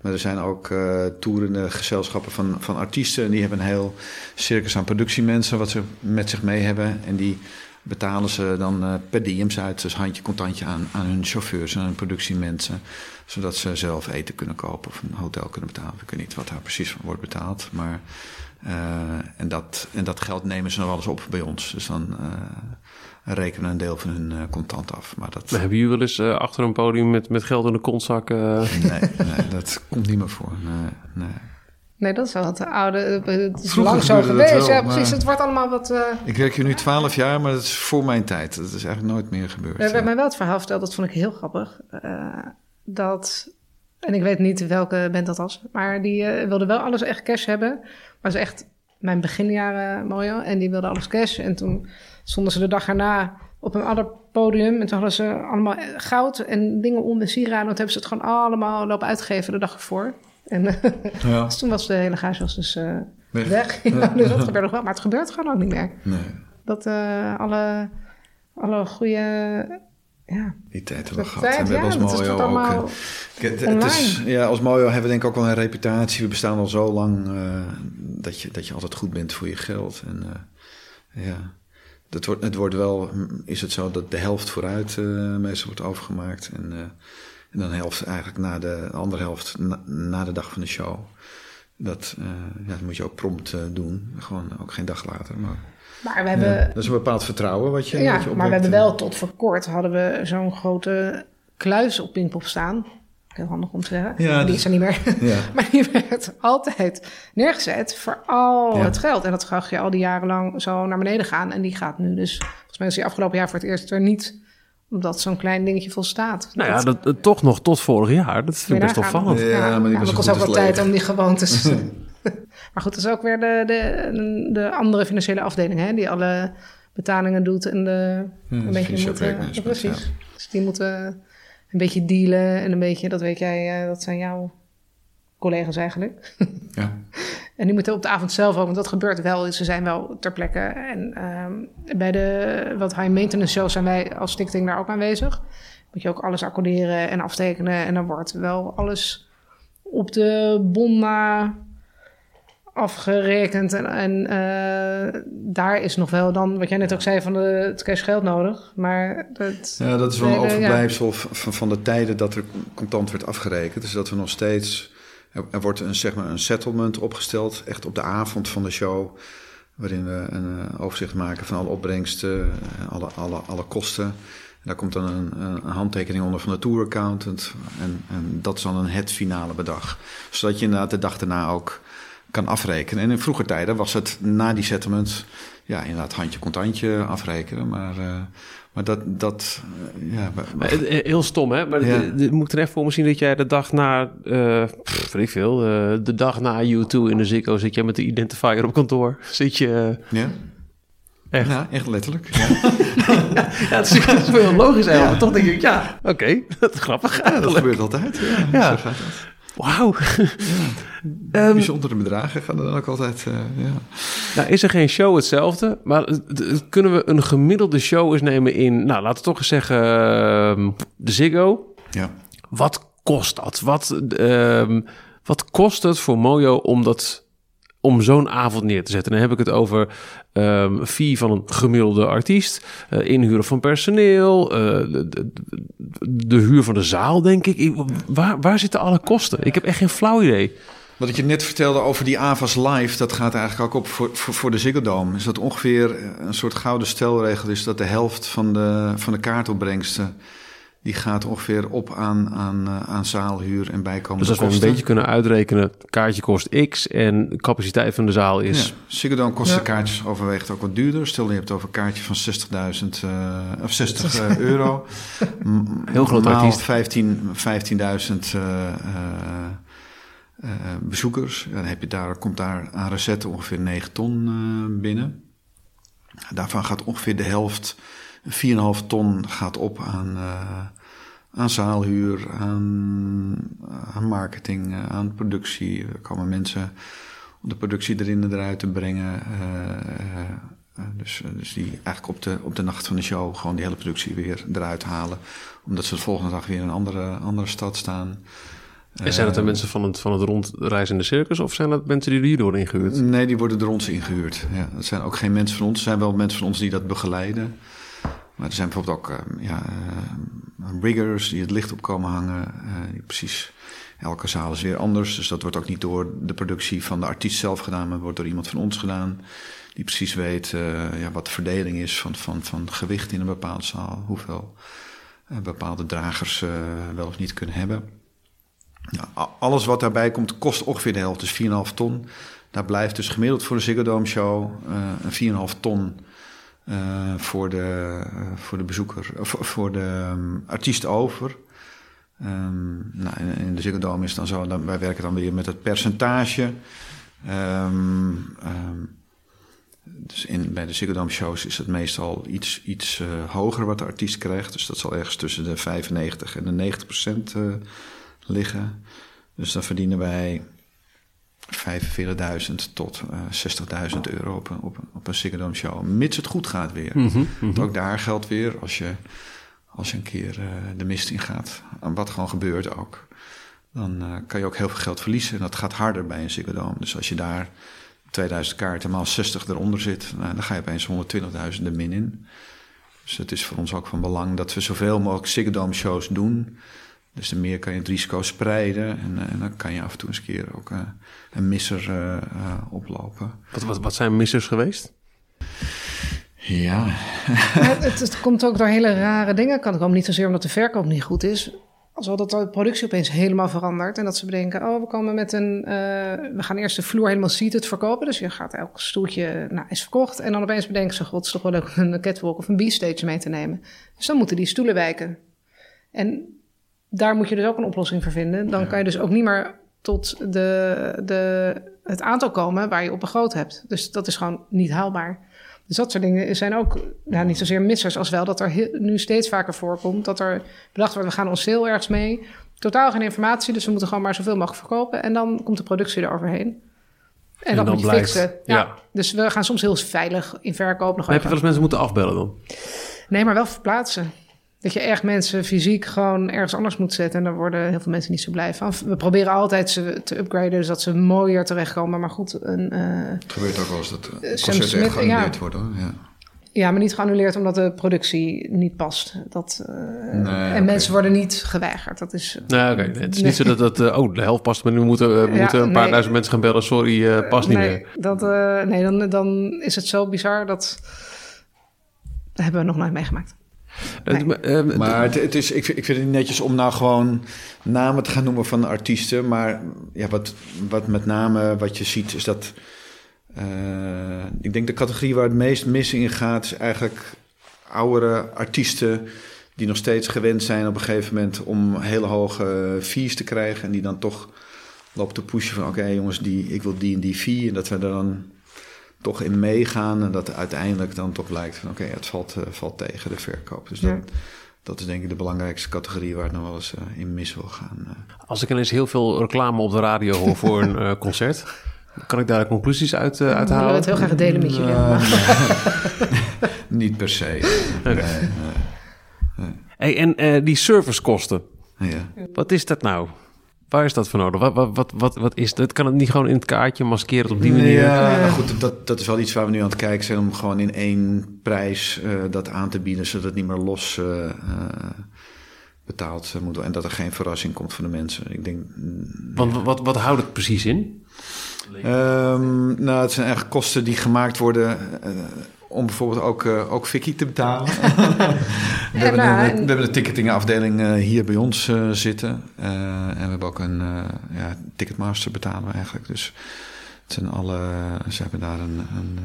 S2: Maar er zijn ook uh, toerende gezelschappen van, van artiesten. En die hebben een heel circus aan productiemensen wat ze met zich mee hebben. En die betalen ze dan uh, per diems uit, dus handje contantje aan, aan hun chauffeurs en hun productiemensen. Zodat ze zelf eten kunnen kopen of een hotel kunnen betalen. Ik weet niet wat daar precies van wordt betaald. Maar, uh, en, dat, en dat geld nemen ze nog wel eens op bij ons. Dus dan rekenen een deel van hun uh, contant af. Maar dat...
S1: Maar hebben jullie wel eens uh, achter een podium met, met geld in de kontzak? Uh...
S2: Nee, nee, dat komt niet meer voor. Nee, nee.
S3: nee dat is wel het oude. Het is lang zo geweest. Wel, ja, precies. Het wordt allemaal wat.
S2: Ik werk hier nu twaalf jaar, maar dat is voor mijn tijd. Dat is eigenlijk nooit meer gebeurd.
S3: We hebben mij wel het verhaal verteld, dat vond ik heel grappig. dat. En ik weet niet welke band dat was, maar die wilde wel alles echt cash hebben. Maar ze echt mijn beginjaren mooi. En die wilde alles cash. En toen stonden ze de dag erna op een ander podium. En toen hadden ze allemaal goud en dingen om de sieraden. En toen hebben ze het gewoon allemaal lopen uitgeven de dag ervoor. En ja. dus toen was de hele was dus uh, weg. weg. Ja, dus dat gebeurt nog wel. Maar het gebeurt gewoon ook niet meer.
S2: Nee.
S3: Dat uh, alle, alle goede... Ja.
S2: Die tijd hebben we gehad. en we hebben als Mojo ook... Het, het is, ja, als Mojo hebben we denk ik ook wel een reputatie. We bestaan al zo lang uh, dat, je, dat je altijd goed bent voor je geld. En ja... Het wordt, het wordt wel, is het zo dat de helft vooruit uh, meestal wordt overgemaakt. En, en dan de helft eigenlijk na de, de andere helft na, na, de dag van de show. Dat, ja, dat moet je ook prompt doen. Gewoon ook geen dag later. Maar,
S3: maar we hebben,
S2: ja, dat is een bepaald vertrouwen wat je.
S3: Ja,
S2: wat je
S3: maar we hebben wel tot voor kort hadden we zo'n grote kluis op Pinkpop staan heel handig om te zeggen.
S2: Ja,
S3: die
S2: dus,
S3: is er niet meer.
S2: Ja.
S3: maar die werd altijd neergezet voor al ja. het geld. En dat zag je al die jaren lang zo naar beneden gaan. En die gaat nu dus, volgens mij is die afgelopen jaar voor het eerst er niet omdat zo'n klein dingetje volstaat.
S1: Nou ja, dat, dat, toch nog tot vorig jaar. Dat vind ik best opvallend.
S2: Ja, ja, maar die was
S3: kost ook wel tijd om die gewoontes... maar goed, dat is ook weer de, de, de andere financiële afdeling... Hè, die alle betalingen doet en de...
S2: Ja,
S3: een beetje moeten, ja, precies. Dus die moeten een beetje dealen en een beetje, dat weet jij, eh, dat zijn jouw collega's eigenlijk.
S2: Ja.
S3: En die moeten op de avond zelf ook, want dat gebeurt wel. Ze zijn wel ter plekke. En ehm, bij de wat high maintenance shows zijn wij als stichting daar ook aanwezig. Moet je ook alles accorderen en aftekenen. En dan wordt wel alles op de bon na afgerekend. En, en eh, daar is nog wel dan, wat jij net ook zei, van de, het cash geld nodig. Maar dat,
S2: Ja, dat is wel een
S3: ja.
S2: overblijfsel van, van de tijden dat er contant werd afgerekend. Dus dat we nog steeds... Er, er wordt een, zeg maar een settlement opgesteld, echt op de avond van de show... waarin we een eh, overzicht maken van alle opbrengsten, eh, alle, alle, alle kosten. En daar komt dan een, een handtekening onder van de tour accountant. En, en dat is dan een het finale bedrag. Zodat je inderdaad de dag daarna ook kan afrekenen. En in vroeger tijden was het na die settlement... ja, inderdaad handje contantje afrekenen. Maar, eh, maar dat... dat eh, ja, maar-
S1: eh, Heel stom, hè? Maar
S2: Ja.
S1: de- de- moet ik er echt voor zien dat jij de dag na, eh pff, weet ik veel, de dag na U2 in de Ziggo zit jij met de identifier op kantoor. Zit je...
S2: ja?
S1: Echt?
S2: Ja, echt letterlijk. Ja.
S1: Ja, het is, het is wel heel logisch eigenlijk. Maar toch denk ik, ja, oké, dat is grappig
S2: Ja, dat gebeurt altijd. Ja, gaat
S1: Wauw. Ehm,
S2: Bijzondere bedragen gaan er dan ook altijd. eh, ja.
S1: nou, is er geen show hetzelfde? Maar eh, d- kunnen we een gemiddelde show eens nemen in, nou, laten we toch eens zeggen, ehm, de Ziggo.
S2: Ja.
S1: Wat kost dat? Wat, ehm, wat kost het voor Mojo om, dat, om zo'n avond neer te zetten? Dan heb ik het over ehm fee van een gemiddelde artiest, eh, inhuren van personeel, eh, de, huur van de zaal, denk ik. Waar, waar zitten alle kosten? Ik heb echt geen flauw idee.
S2: Wat ik je net vertelde over die AVAS Live, dat gaat eigenlijk ook op voor, voor, de Ziggo Dome. Is dat ongeveer een soort gouden stelregel is dat de helft van de, van de kaartopbrengsten... die gaat ongeveer op aan, aan, eh, aan zaalhuur en bijkomende
S1: Dus als we een beetje kunnen uitrekenen, kaartje kost X en de capaciteit van de zaal is...
S2: Ja, Ziggo kost
S3: Ja.
S2: de kaartjes overwegend ook wat duurder. Stel je hebt over een kaartje van 60.000 eh, of 60 eh, euro.
S1: Heel groot artiest.
S2: 15 15.000 eh, eh, eh, bezoekers. Dan heb je daar, komt daar aan recetten ongeveer 9 ton eh, binnen. Daarvan gaat ongeveer de helft, 4,5 ton gaat op aan, eh, aan zaalhuur, aan, aan marketing, eh, aan productie. Er komen mensen om de productie erin en eruit te brengen. eh, eh, eh, dus, dus die eigenlijk op de, op de nacht van de show gewoon die hele productie weer eruit halen. Omdat ze de volgende dag weer in een andere, andere stad staan.
S1: En zijn het dan mensen van het, van het rondreizende circus of zijn dat mensen die er hierdoor ingehuurd?
S2: Nee, die worden door ons ingehuurd. Ja, dat zijn ook geen mensen van ons. Er zijn wel mensen van ons die dat begeleiden. Maar er zijn bijvoorbeeld ook eh, ja, eh, riggers die het licht op komen hangen. eh, precies, elke zaal is weer anders. Dus dat wordt ook niet door de productie van de artiest zelf gedaan, maar wordt door iemand van ons gedaan. Die precies weet eh, ja, wat de verdeling is van, van, van gewicht in een bepaalde zaal. Hoeveel eh, bepaalde dragers wel of niet kunnen hebben. Alles wat daarbij komt kost ongeveer de helft, dus 4,5 ton. Daar blijft dus gemiddeld voor de Ziggo Dome show een 4,5 ton eh, voor, de, eh, voor de bezoeker, of voor de ehm, artiest over. Ehm, nou, in, de Ziggo is dan zo, dan, wij werken dan weer met het percentage. Ehm, dus in, bij de Ziggo shows is het meestal iets, iets eh, hoger wat de artiest krijgt. Dus dat zal ergens tussen de 95 en de 90 procent liggen. Dus dan verdienen wij 45.000 tot eh 60.000 euro op een, op, een, op show. Mits het goed gaat weer.
S1: Mhm,
S2: Want ook daar geldt weer, als je, als je een keer eh, de mist in gaat, wat gewoon gebeurt ook, dan eh, kan je ook heel veel geld verliezen. En dat gaat harder bij een Ziggo Dome. Dus als je daar 2000 kaarten maal 60 eronder zit, nou, dan ga je opeens 120.000 er min in. Dus het is voor ons ook van belang dat we zoveel mogelijk Ziggo Dome shows doen. Dus de meer kan je het risico spreiden. En, eh, en dan kan je af en toe eens een keer ook eh, een misser eh, eh, oplopen.
S1: Wat, wat, wat zijn missers geweest?
S2: Ja,
S3: het, het, het komt ook door hele rare dingen. Kan komen niet zozeer omdat de verkoop niet goed is. Als wel dat de productie opeens helemaal verandert. En dat ze bedenken, oh, we komen met een... eh, we gaan eerst de vloer helemaal seated verkopen. Dus je gaat elk stoeltje, nou, is verkocht. En dan opeens bedenken ze, god, het is toch wel leuk om een catwalk of een B-stage mee te nemen. Dus dan moeten die stoelen wijken. En daar moet je dus ook een oplossing voor vinden. Dan kan je dus ook niet meer tot de, de, het aantal komen waar je op begroot hebt. Dus dat is gewoon niet haalbaar. Dus dat soort dingen zijn ook nou, niet zozeer missers als wel dat er heel- nu steeds vaker voorkomt dat er bedacht wordt, we gaan ons heel ergens mee. Totaal geen informatie, dus we moeten gewoon maar zoveel mogelijk verkopen. En dan komt de productie eroverheen. En,
S1: En
S3: dat
S1: dan
S3: moet je fixen. Ja.
S1: ja.
S3: Dus we gaan soms heel veilig in verkoop nog
S1: heb je wel eens mensen moeten afbellen dan?
S3: Nee, maar wel verplaatsen. Dat je echt mensen fysiek gewoon ergens anders moet zetten. En daar worden heel veel mensen niet zo blij van. We proberen altijd ze te upgraden, dus dat ze mooier terechtkomen. Maar goed, een, eh,
S2: Het gebeurt ook wel eens dat eh, concerten
S3: Smith,
S2: echt geannuleerd
S3: ja.
S2: worden. Hoor. Ja.
S3: ja, maar niet geannuleerd omdat de productie niet past. Dat, eh,
S2: Nee,
S3: en mensen worden niet geweigerd. Dat is,
S1: Nee, oké. Het is niet zo dat, dat oh, de helft past, maar nu moeten we
S3: Ja,
S1: moeten een paar
S3: nee.
S1: duizend mensen gaan bellen. Sorry, eh, past niet
S3: nee,
S1: meer.
S3: Dat, eh, nee dan, dan is het zo bizar dat... Dat hebben we nog nooit meegemaakt.
S1: Het-
S3: Nee.
S1: eh,
S2: Maar het, het is, ik, vind, ik vind het niet netjes om nou gewoon namen te gaan noemen van artiesten. Maar ja, wat, wat met name wat je ziet is dat... eh, ik denk de categorie waar het meest mis in gaat... is eigenlijk oudere artiesten die nog steeds gewend zijn op een gegeven moment... om hele hoge fees te krijgen. En die dan toch lopen te pushen van... oké jongens, die, ik wil die en die fee. En dat we er dan toch in meegaan. En dat uiteindelijk dan toch blijkt van... oké, het valt, eh, valt tegen de verkoop. Dus dat,
S3: Ja.
S2: dat is denk ik de belangrijkste categorie waar het nog wel eens eh, in mis wil gaan. eh.
S1: Als ik ineens heel veel reclame op de radio hoor voor een eh, concert, kan ik daar conclusies uit, uh,
S3: We willen het heel graag delen met jullie.
S2: Niet per se. Nee, nee.
S1: Hey, en eh, die servicekosten,
S2: Ja.
S1: wat is dat nou? Waar is dat voor nodig? Wat, wat, wat, wat, is dat? Kan het niet gewoon in het kaartje maskeren op die manier?
S2: Ja, nou goed, dat, dat is wel iets waar we nu aan het kijken zijn... om gewoon in één prijs eh, dat aan te bieden... zodat het niet meer los eh, eh, betaald moet worden... en dat er geen verrassing komt voor de mensen. Ik denk... mm,
S1: Want wat, wat houdt het precies in?
S2: Ehm, nou, het zijn eigenlijk kosten die gemaakt worden... eh, om bijvoorbeeld ook, eh, ook Vicky te betalen. we, hebben
S3: nou,
S2: een,
S3: en-
S2: we hebben een ticketingafdeling eh, hier bij ons eh, zitten. Eh, en we hebben ook een eh, ja, Ticketmaster betalen we eigenlijk. Dus het zijn alle, ze hebben daar een, een eh,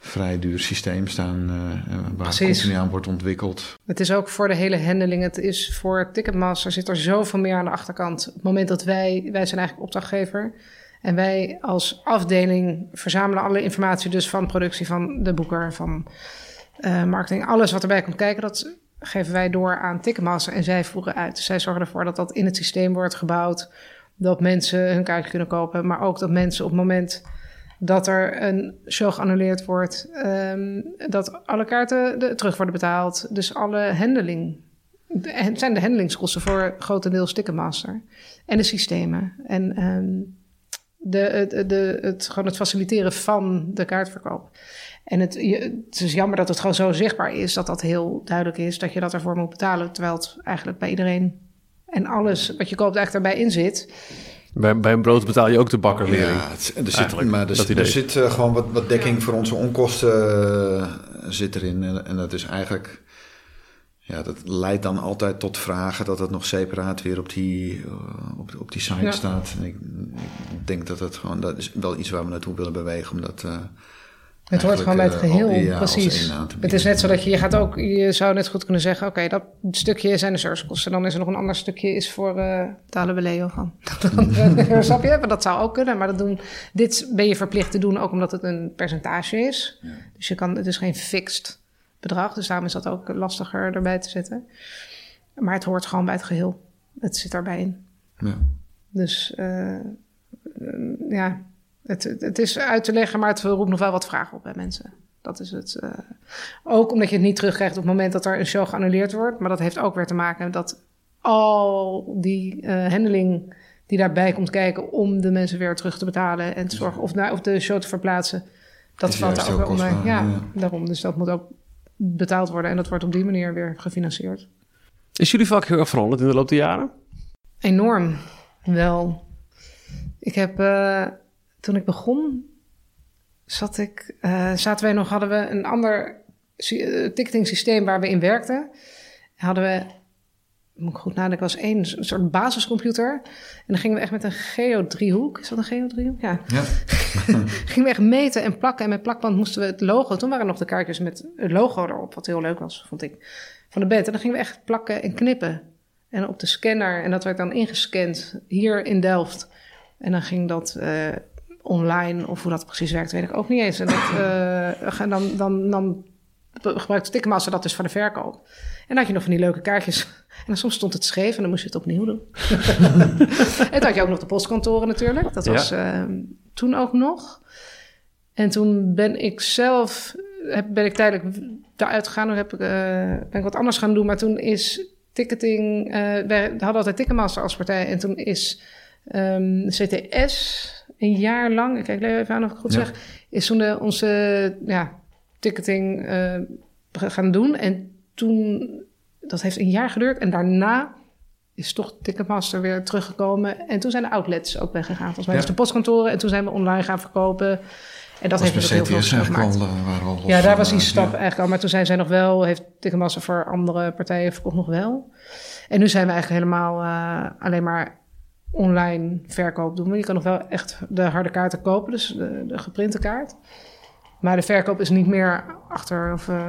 S2: vrij duur systeem staan eh, waar
S3: Precies.
S2: continu aan wordt ontwikkeld.
S3: Het is ook voor de hele handling. Het is voor Ticketmaster zit er zoveel meer aan de achterkant. Op het moment dat wij, wij zijn eigenlijk opdrachtgever. En wij als afdeling verzamelen alle informatie dus van productie, van de boeker, van eh, marketing. Alles wat erbij komt kijken, dat geven wij door aan Ticketmaster en zij voeren uit. Dus zij zorgen ervoor dat dat in het systeem wordt gebouwd. Dat mensen hun kaartje kunnen kopen. Maar ook dat mensen op het moment dat er een show geannuleerd wordt, ehm, dat alle kaarten terug worden betaald. Dus alle handling. de- zijn de handelingskosten voor grotendeels Ticketmaster. En de systemen. En ehm, de, het, de, het, gewoon het faciliteren van de kaartverkoop. En het, je, het is jammer dat het gewoon zo zichtbaar is, dat dat heel duidelijk is, dat je dat ervoor moet betalen. Terwijl het eigenlijk bij iedereen en alles wat je koopt eigenlijk daarbij in zit.
S1: Bij, bij een brood betaal je ook de bakkerlering.
S2: Ja, het, er zit, maar er, zit- er zit eh, gewoon wat, wat dekking voor onze onkosten eh, zit erin. En, en dat is eigenlijk... Ja, dat leidt dan altijd tot vragen dat het nog separaat weer op die, eh, op, op die site
S3: Ja.
S2: staat. En ik, ik denk dat het gewoon... Dat is wel iets waar we naartoe willen bewegen, omdat... eh,
S3: Het hoort gewoon bij het
S2: eigenlijk,
S3: geheel,
S2: eh, al- ja,
S3: precies. Het is net zo dat je, je gaat ook, je zou net goed kunnen zeggen, oké, dat stukje zijn de servicekosten. Dan is er nog een ander stukje is voor eh betalen we Leo van. Snap je? Maar dat zou ook kunnen, maar dat doen, dit ben je verplicht te doen, ook omdat het een percentage is. Dus je kan, het is geen fixed bedrag, dus daarom is dat ook lastiger erbij te zetten. Maar het hoort gewoon bij het geheel. Het zit daarbij in.
S2: Ja.
S3: Dus eh, ja, het, het, is uit te leggen, maar het roept nog wel wat vragen op bij mensen. Dat is het. eh. ook omdat je het niet terugkrijgt op het moment dat er een show geannuleerd wordt. Maar dat heeft ook weer te maken dat al die eh handling die daarbij komt kijken om de mensen weer terug te betalen en te zorgen of, naar, of de show te verplaatsen. Dat valt daar ook weer onder. ja. daarom. Dus dat moet ook betaald worden en dat wordt op die manier weer gefinancierd.
S1: Is jullie vak heel erg veranderd in de loop der jaren?
S3: Enorm, wel. Ik heb, eh, toen ik begon, zat ik, eh, zaten wij nog, hadden we een ander eh, ticketing systeem waar we in werkten. Hadden we, moet ik goed nadenken, was één s- soort basiscomputer. En dan gingen we echt met een geodriehoek, is dat een geodriehoek? Ja.
S2: Ja.
S3: gingen we echt meten en plakken. En met plakband moesten we het logo, toen waren nog de kaartjes met het logo erop, wat heel leuk was, vond ik, van de band. En dan gingen we echt plakken en knippen. En op de scanner. En dat werd dan ingescand hier in Delft. En dan ging dat eh, online of hoe dat precies werkt, weet ik ook niet eens. En dat, uh, dan, dan, dan gebruikte Ticketmaster dat dus voor de verkoop. En dan had je nog van die leuke kaartjes. En dan soms stond het scheef en dan moest je het opnieuw doen. en toen had je ook nog de postkantoren natuurlijk. Dat was ja. uh, toen ook nog. En toen ben ik zelf, heb, ben ik tijdelijk daaruit gegaan. Heb ik, uh, ben ik wat anders gaan doen. Maar toen is ticketing, uh, wij hadden altijd Ticketmaster als partij. En toen is um, CTS een jaar lang, ik kijk even aan of ik goed ja. zeg, is toen de, onze ja, ticketing gaan doen. En toen, dat heeft een jaar geduurd. En daarna is toch Ticketmaster weer teruggekomen. En toen zijn de outlets ook weggegaan. Volgens mij ja. dus de postkantoren. En toen zijn we online gaan verkopen. En dat heeft
S2: natuurlijk heel veel gemaakt. Al,
S3: al ja, daar was die stap ja. eigenlijk al. Maar toen zijn zij nog wel, heeft Ticketmaster voor andere partijen verkocht nog wel. En nu zijn we eigenlijk helemaal uh, alleen maar online verkoop doen. Maar je kan nog wel echt de harde kaarten kopen, dus de, de geprinte kaart. Maar de verkoop is niet meer achter of... Uh...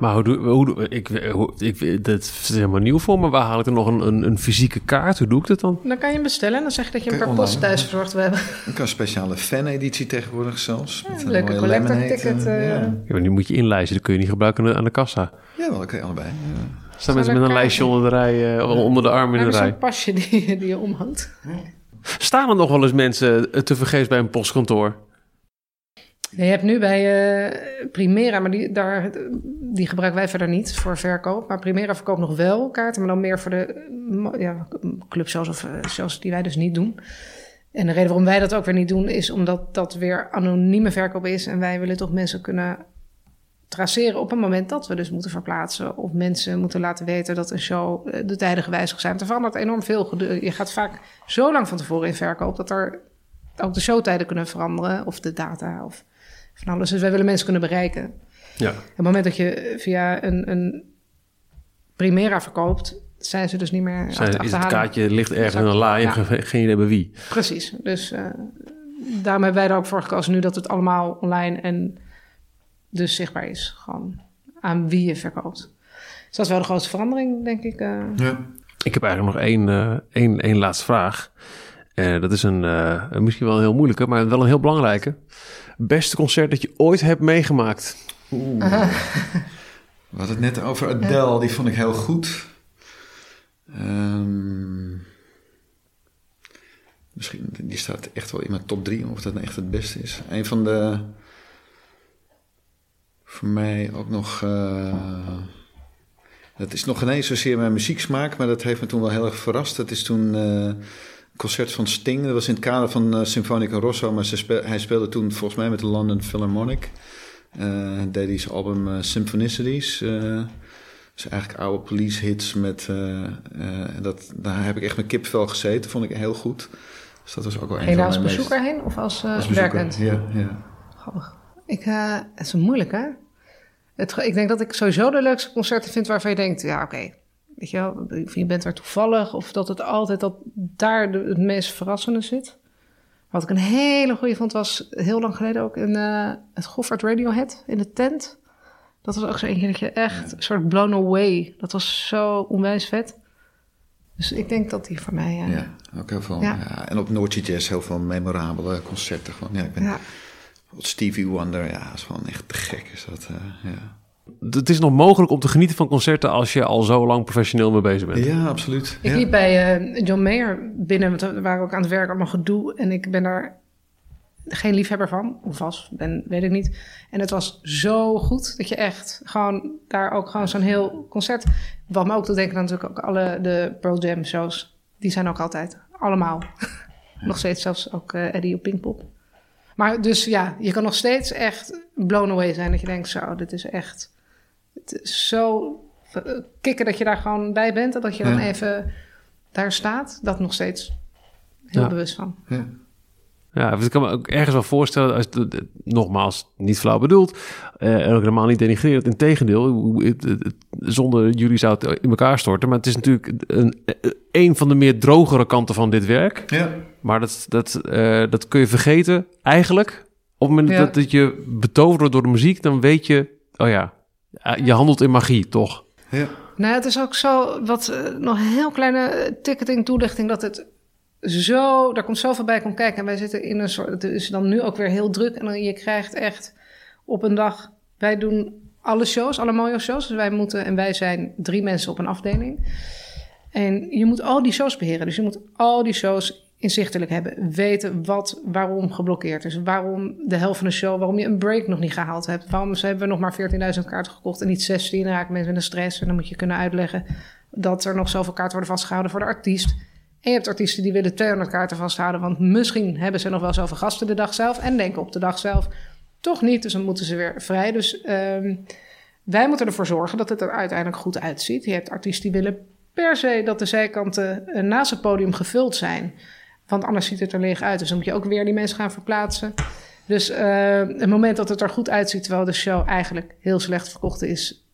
S1: Maar hoe doe hoe, ik, hoe, ik, dat is helemaal nieuw voor me. Waar haal ik er nog een, een, een, fysieke kaart? Hoe doe ik dat dan?
S3: Dan kan je hem bestellen en dan zeg je dat je hem per post thuis verzorgd wil hebben.
S2: Ik kan een speciale fan-editie tegenwoordig zelfs.
S3: Ja, met een leuke collector ticket. Uh, ja.
S1: ja, maar nu moet je inlijsten. Dat kun je niet gebruiken aan de kassa.
S2: Ja, wel, kan je allebei. Ja.
S1: Staan mensen met een lijstje onder de rij, uh, onder de arm in de rij.
S3: Zo'n pasje die, die je omhangt.
S1: Staan er nog wel eens mensen te vergeefs bij een postkantoor?
S3: Je hebt nu bij uh, Primera, maar die, daar, die gebruiken wij verder niet voor verkoop. Maar Primera verkoopt nog wel kaarten, maar dan meer voor de ja, clubshows of uh, shows die wij dus niet doen. En de reden waarom wij dat ook weer niet doen, is omdat dat weer anonieme verkoop is. En wij willen toch mensen kunnen traceren op een moment dat we dus moeten verplaatsen. Of mensen moeten laten weten dat een show eh, de tijden gewijzigd zijn. Er verandert enorm veel. Je gaat vaak zo lang van tevoren in verkoop dat er ook de showtijden kunnen veranderen. Of de data of van alles. Dus wij willen mensen kunnen bereiken.
S1: Ja.
S3: Op het moment dat je via een, een Primera verkoopt, zijn ze dus niet meer
S1: zijn, is Het kaartje ligt ergens in een la en ja. geen idee bij wie.
S3: Precies. Dus uh, daarom hebben wij er ook voor gekozen nu dat het allemaal online en dus zichtbaar is. Gewoon aan wie je verkoopt. Dus dat is wel de grootste verandering, denk ik. Uh.
S2: Ja.
S1: Ik heb eigenlijk nog één, uh, één, één laatste vraag. Uh, dat is een, misschien wel een heel moeilijke, maar wel een heel belangrijke. Beste concert dat je ooit hebt meegemaakt?
S2: Oeh. We hadden het net over Adele, die vond ik heel goed. Um, misschien, die staat echt wel in mijn top drie, of dat nou echt het beste is. Een van de voor mij ook nog. Uh, dat is nog geen eens zozeer mijn muzieksmaak, maar dat heeft me toen wel heel erg verrast. Dat is toen uh, een concert van Sting. Dat was in het kader van uh, Symfonica Rosso, maar speel, hij speelde toen volgens mij met de London Philharmonic. Uh, deed hij zijn album uh, Symphonicities. dus eigenlijk oude police hits met. dat, daar heb ik echt met kipvel gezeten, vond ik heel goed. Dus dat was ook wel een
S3: Ging je als bezoeker heen of als, als werkend?
S2: Ja, ja.
S3: Grappig. Ik, het is moeilijk, hè? Het, ik denk dat ik sowieso de leukste concerten vind waarvan je denkt... ja, oké, okay, weet je wel, je bent er toevallig... of dat het altijd dat daar de, het meest verrassende zit. Wat ik een hele goede vond was heel lang geleden ook... in uh, het Goffert Radiohead in de tent. Dat was ook zo eentje dat je echt een soort blown away... dat was zo onwijs vet. Dus ik denk dat die voor mij... Uh,
S2: ja, ook heel veel. Ja. Ja. En op Noordje Jazz heel veel memorabele concerten. Gewoon. Ja, ik ben... Ja Stevie Wonder, ja, is gewoon echt te gek is dat. Uh, ja.
S1: Het is nog mogelijk om te genieten van concerten als je al zo lang professioneel mee bezig bent.
S2: Ja, absoluut.
S3: Ik
S2: ja.
S3: liep bij uh, John Mayer binnen, want we waren ook aan het werk, allemaal gedoe. En ik ben daar geen liefhebber van, of was, ben, weet ik niet. En het was zo goed dat je echt gewoon daar ook gewoon zo'n heel concert... Wat me ook te denken natuurlijk ook alle de Pearl Jam shows. Die zijn ook altijd, allemaal. Nog steeds zelfs ook uh, Eddie op Pinkpop. Maar dus ja, je kan nog steeds echt blown away zijn. Dat je denkt, zo, dit is echt... Het is zo kicken dat je daar gewoon bij bent. En dat je dan ja. even daar staat. Dat nog steeds heel
S1: ja.
S3: bewust van.
S2: Ja.
S1: Ja, ik kan me ook ergens wel voorstellen, als het, nogmaals, niet flauw bedoeld, uh, en ook helemaal niet denigrerend. Integendeel, zonder jullie zou het in elkaar storten. Maar het is natuurlijk een, een van de meer drogere kanten van dit werk.
S2: Ja.
S1: Maar dat, dat, uh, dat kun je vergeten, eigenlijk. Op het moment ja. dat, dat je betoverd wordt door de muziek, dan weet je, oh ja, je handelt in magie, toch?
S2: Ja.
S3: Nou, het is ook zo, wat uh, nog een heel kleine ticketing toelichting, dat het zo, daar komt zoveel bij komt kijken. En wij zitten in een soort, het is dan nu ook weer heel druk. En dan, je krijgt echt op een dag, wij doen alle shows, alle mooie shows. Dus wij moeten, en wij zijn drie mensen op een afdeling. En je moet al die shows beheren. Dus je moet al die shows inzichtelijk hebben. Weten wat, waarom geblokkeerd is. Waarom de helft van de show, waarom je een break nog niet gehaald hebt. Waarom ze hebben we nog maar 14.000 kaarten gekocht en niet 16. Dan raken mensen in de stress. En dan moet je kunnen uitleggen dat er nog zoveel kaarten worden vastgehouden voor de artiest. En je hebt artiesten die willen 200 kaarten vasthouden. Want misschien hebben ze nog wel zoveel gasten de dag zelf. En denken op de dag zelf toch niet. Dus dan moeten ze weer vrij. Dus um, wij moeten ervoor zorgen dat het er uiteindelijk goed uitziet. Je hebt artiesten die willen per se dat de zijkanten uh, naast het podium gevuld zijn. Want anders ziet het er leeg uit. Dus dan moet je ook weer die mensen gaan verplaatsen. Dus uh, het moment dat het er goed uitziet, terwijl de show eigenlijk heel slecht verkocht is,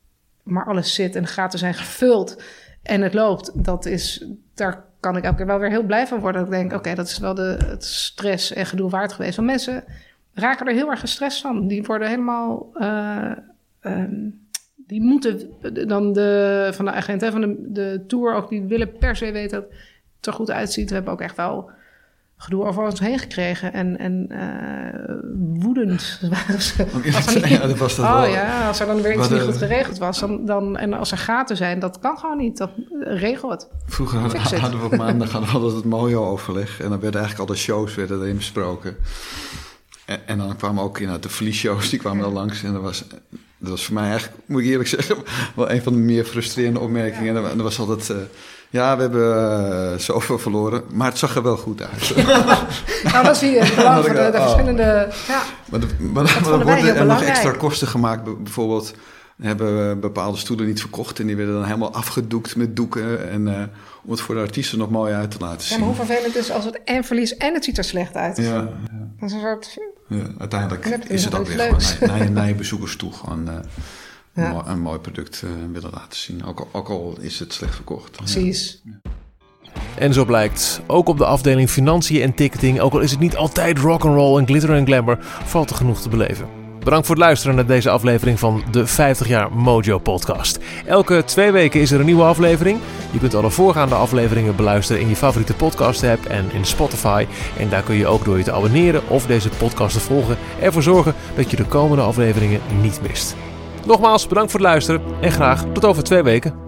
S3: maar alles zit en de gaten zijn gevuld en het loopt, dat is, daar kan ik elke keer wel weer heel blij van worden. Dat ik denk, oké, dat is wel de het stress en gedoe waard geweest. Want mensen raken er heel erg gestrest van. Die worden helemaal. Uh, um, die moeten dan de, van de agent, hè, van de, de tour ook, die willen per se weten dat het er goed uitziet. We hebben ook echt wel gedoe over ons heen gekregen en, en uh, woedend waren ze. Als ja, dat was dat oh wel. ja, als er dan weer iets niet goed geregeld was, dan, dan, en als er gaten zijn, dat kan gewoon niet. Dat, regel het.
S2: Vroeger hadden, hadden we op maandag hadden we altijd het mooie overleg en dan werden eigenlijk al de shows werden erin besproken. En, en dan kwamen ook inderdaad de verliesshows, die kwamen ja. dan langs en dat was... Dat was voor mij eigenlijk, moet ik eerlijk zeggen, wel een van de meer frustrerende opmerkingen. Ja. En dat was altijd, uh, ja, we hebben uh, zoveel verloren, maar het zag er wel goed uit.
S3: nou, dat zie je. Het belang van de, de oh. verschillende... Ja,
S2: maar, de, maar, maar er worden er nog extra kosten gemaakt. Bijvoorbeeld hebben we bepaalde stoelen niet verkocht... en die werden dan helemaal afgedoekt met doeken... En, uh, om het voor de artiesten nog mooi uit te laten zien.
S3: Ja, maar hoe vervelend is als het en verlies en het ziet er slecht uit.
S2: Ja, ja.
S3: Dat is een soort...
S2: Ja, uiteindelijk is het ook weer gewoon naar, naar, naar, je bezoekers toe... gewoon uh, ja. een, mooi, een, mooi, product uh, willen laten zien. Ook al, ook al, is het slecht verkocht.
S3: Precies.
S1: Ja. En zo blijkt, ook op de afdeling financiën en ticketing, ook al is het niet altijd rock and roll en glitter en glamour, valt er genoeg te beleven. Bedankt voor het luisteren naar deze aflevering van de 50 jaar Mojo podcast. Elke twee weken is er een nieuwe aflevering. Je kunt alle voorgaande afleveringen beluisteren in je favoriete podcast app en in Spotify. En daar kun je ook door je te abonneren of deze podcast te volgen ervoor zorgen dat je de komende afleveringen niet mist. Nogmaals bedankt voor het luisteren en graag tot over twee weken.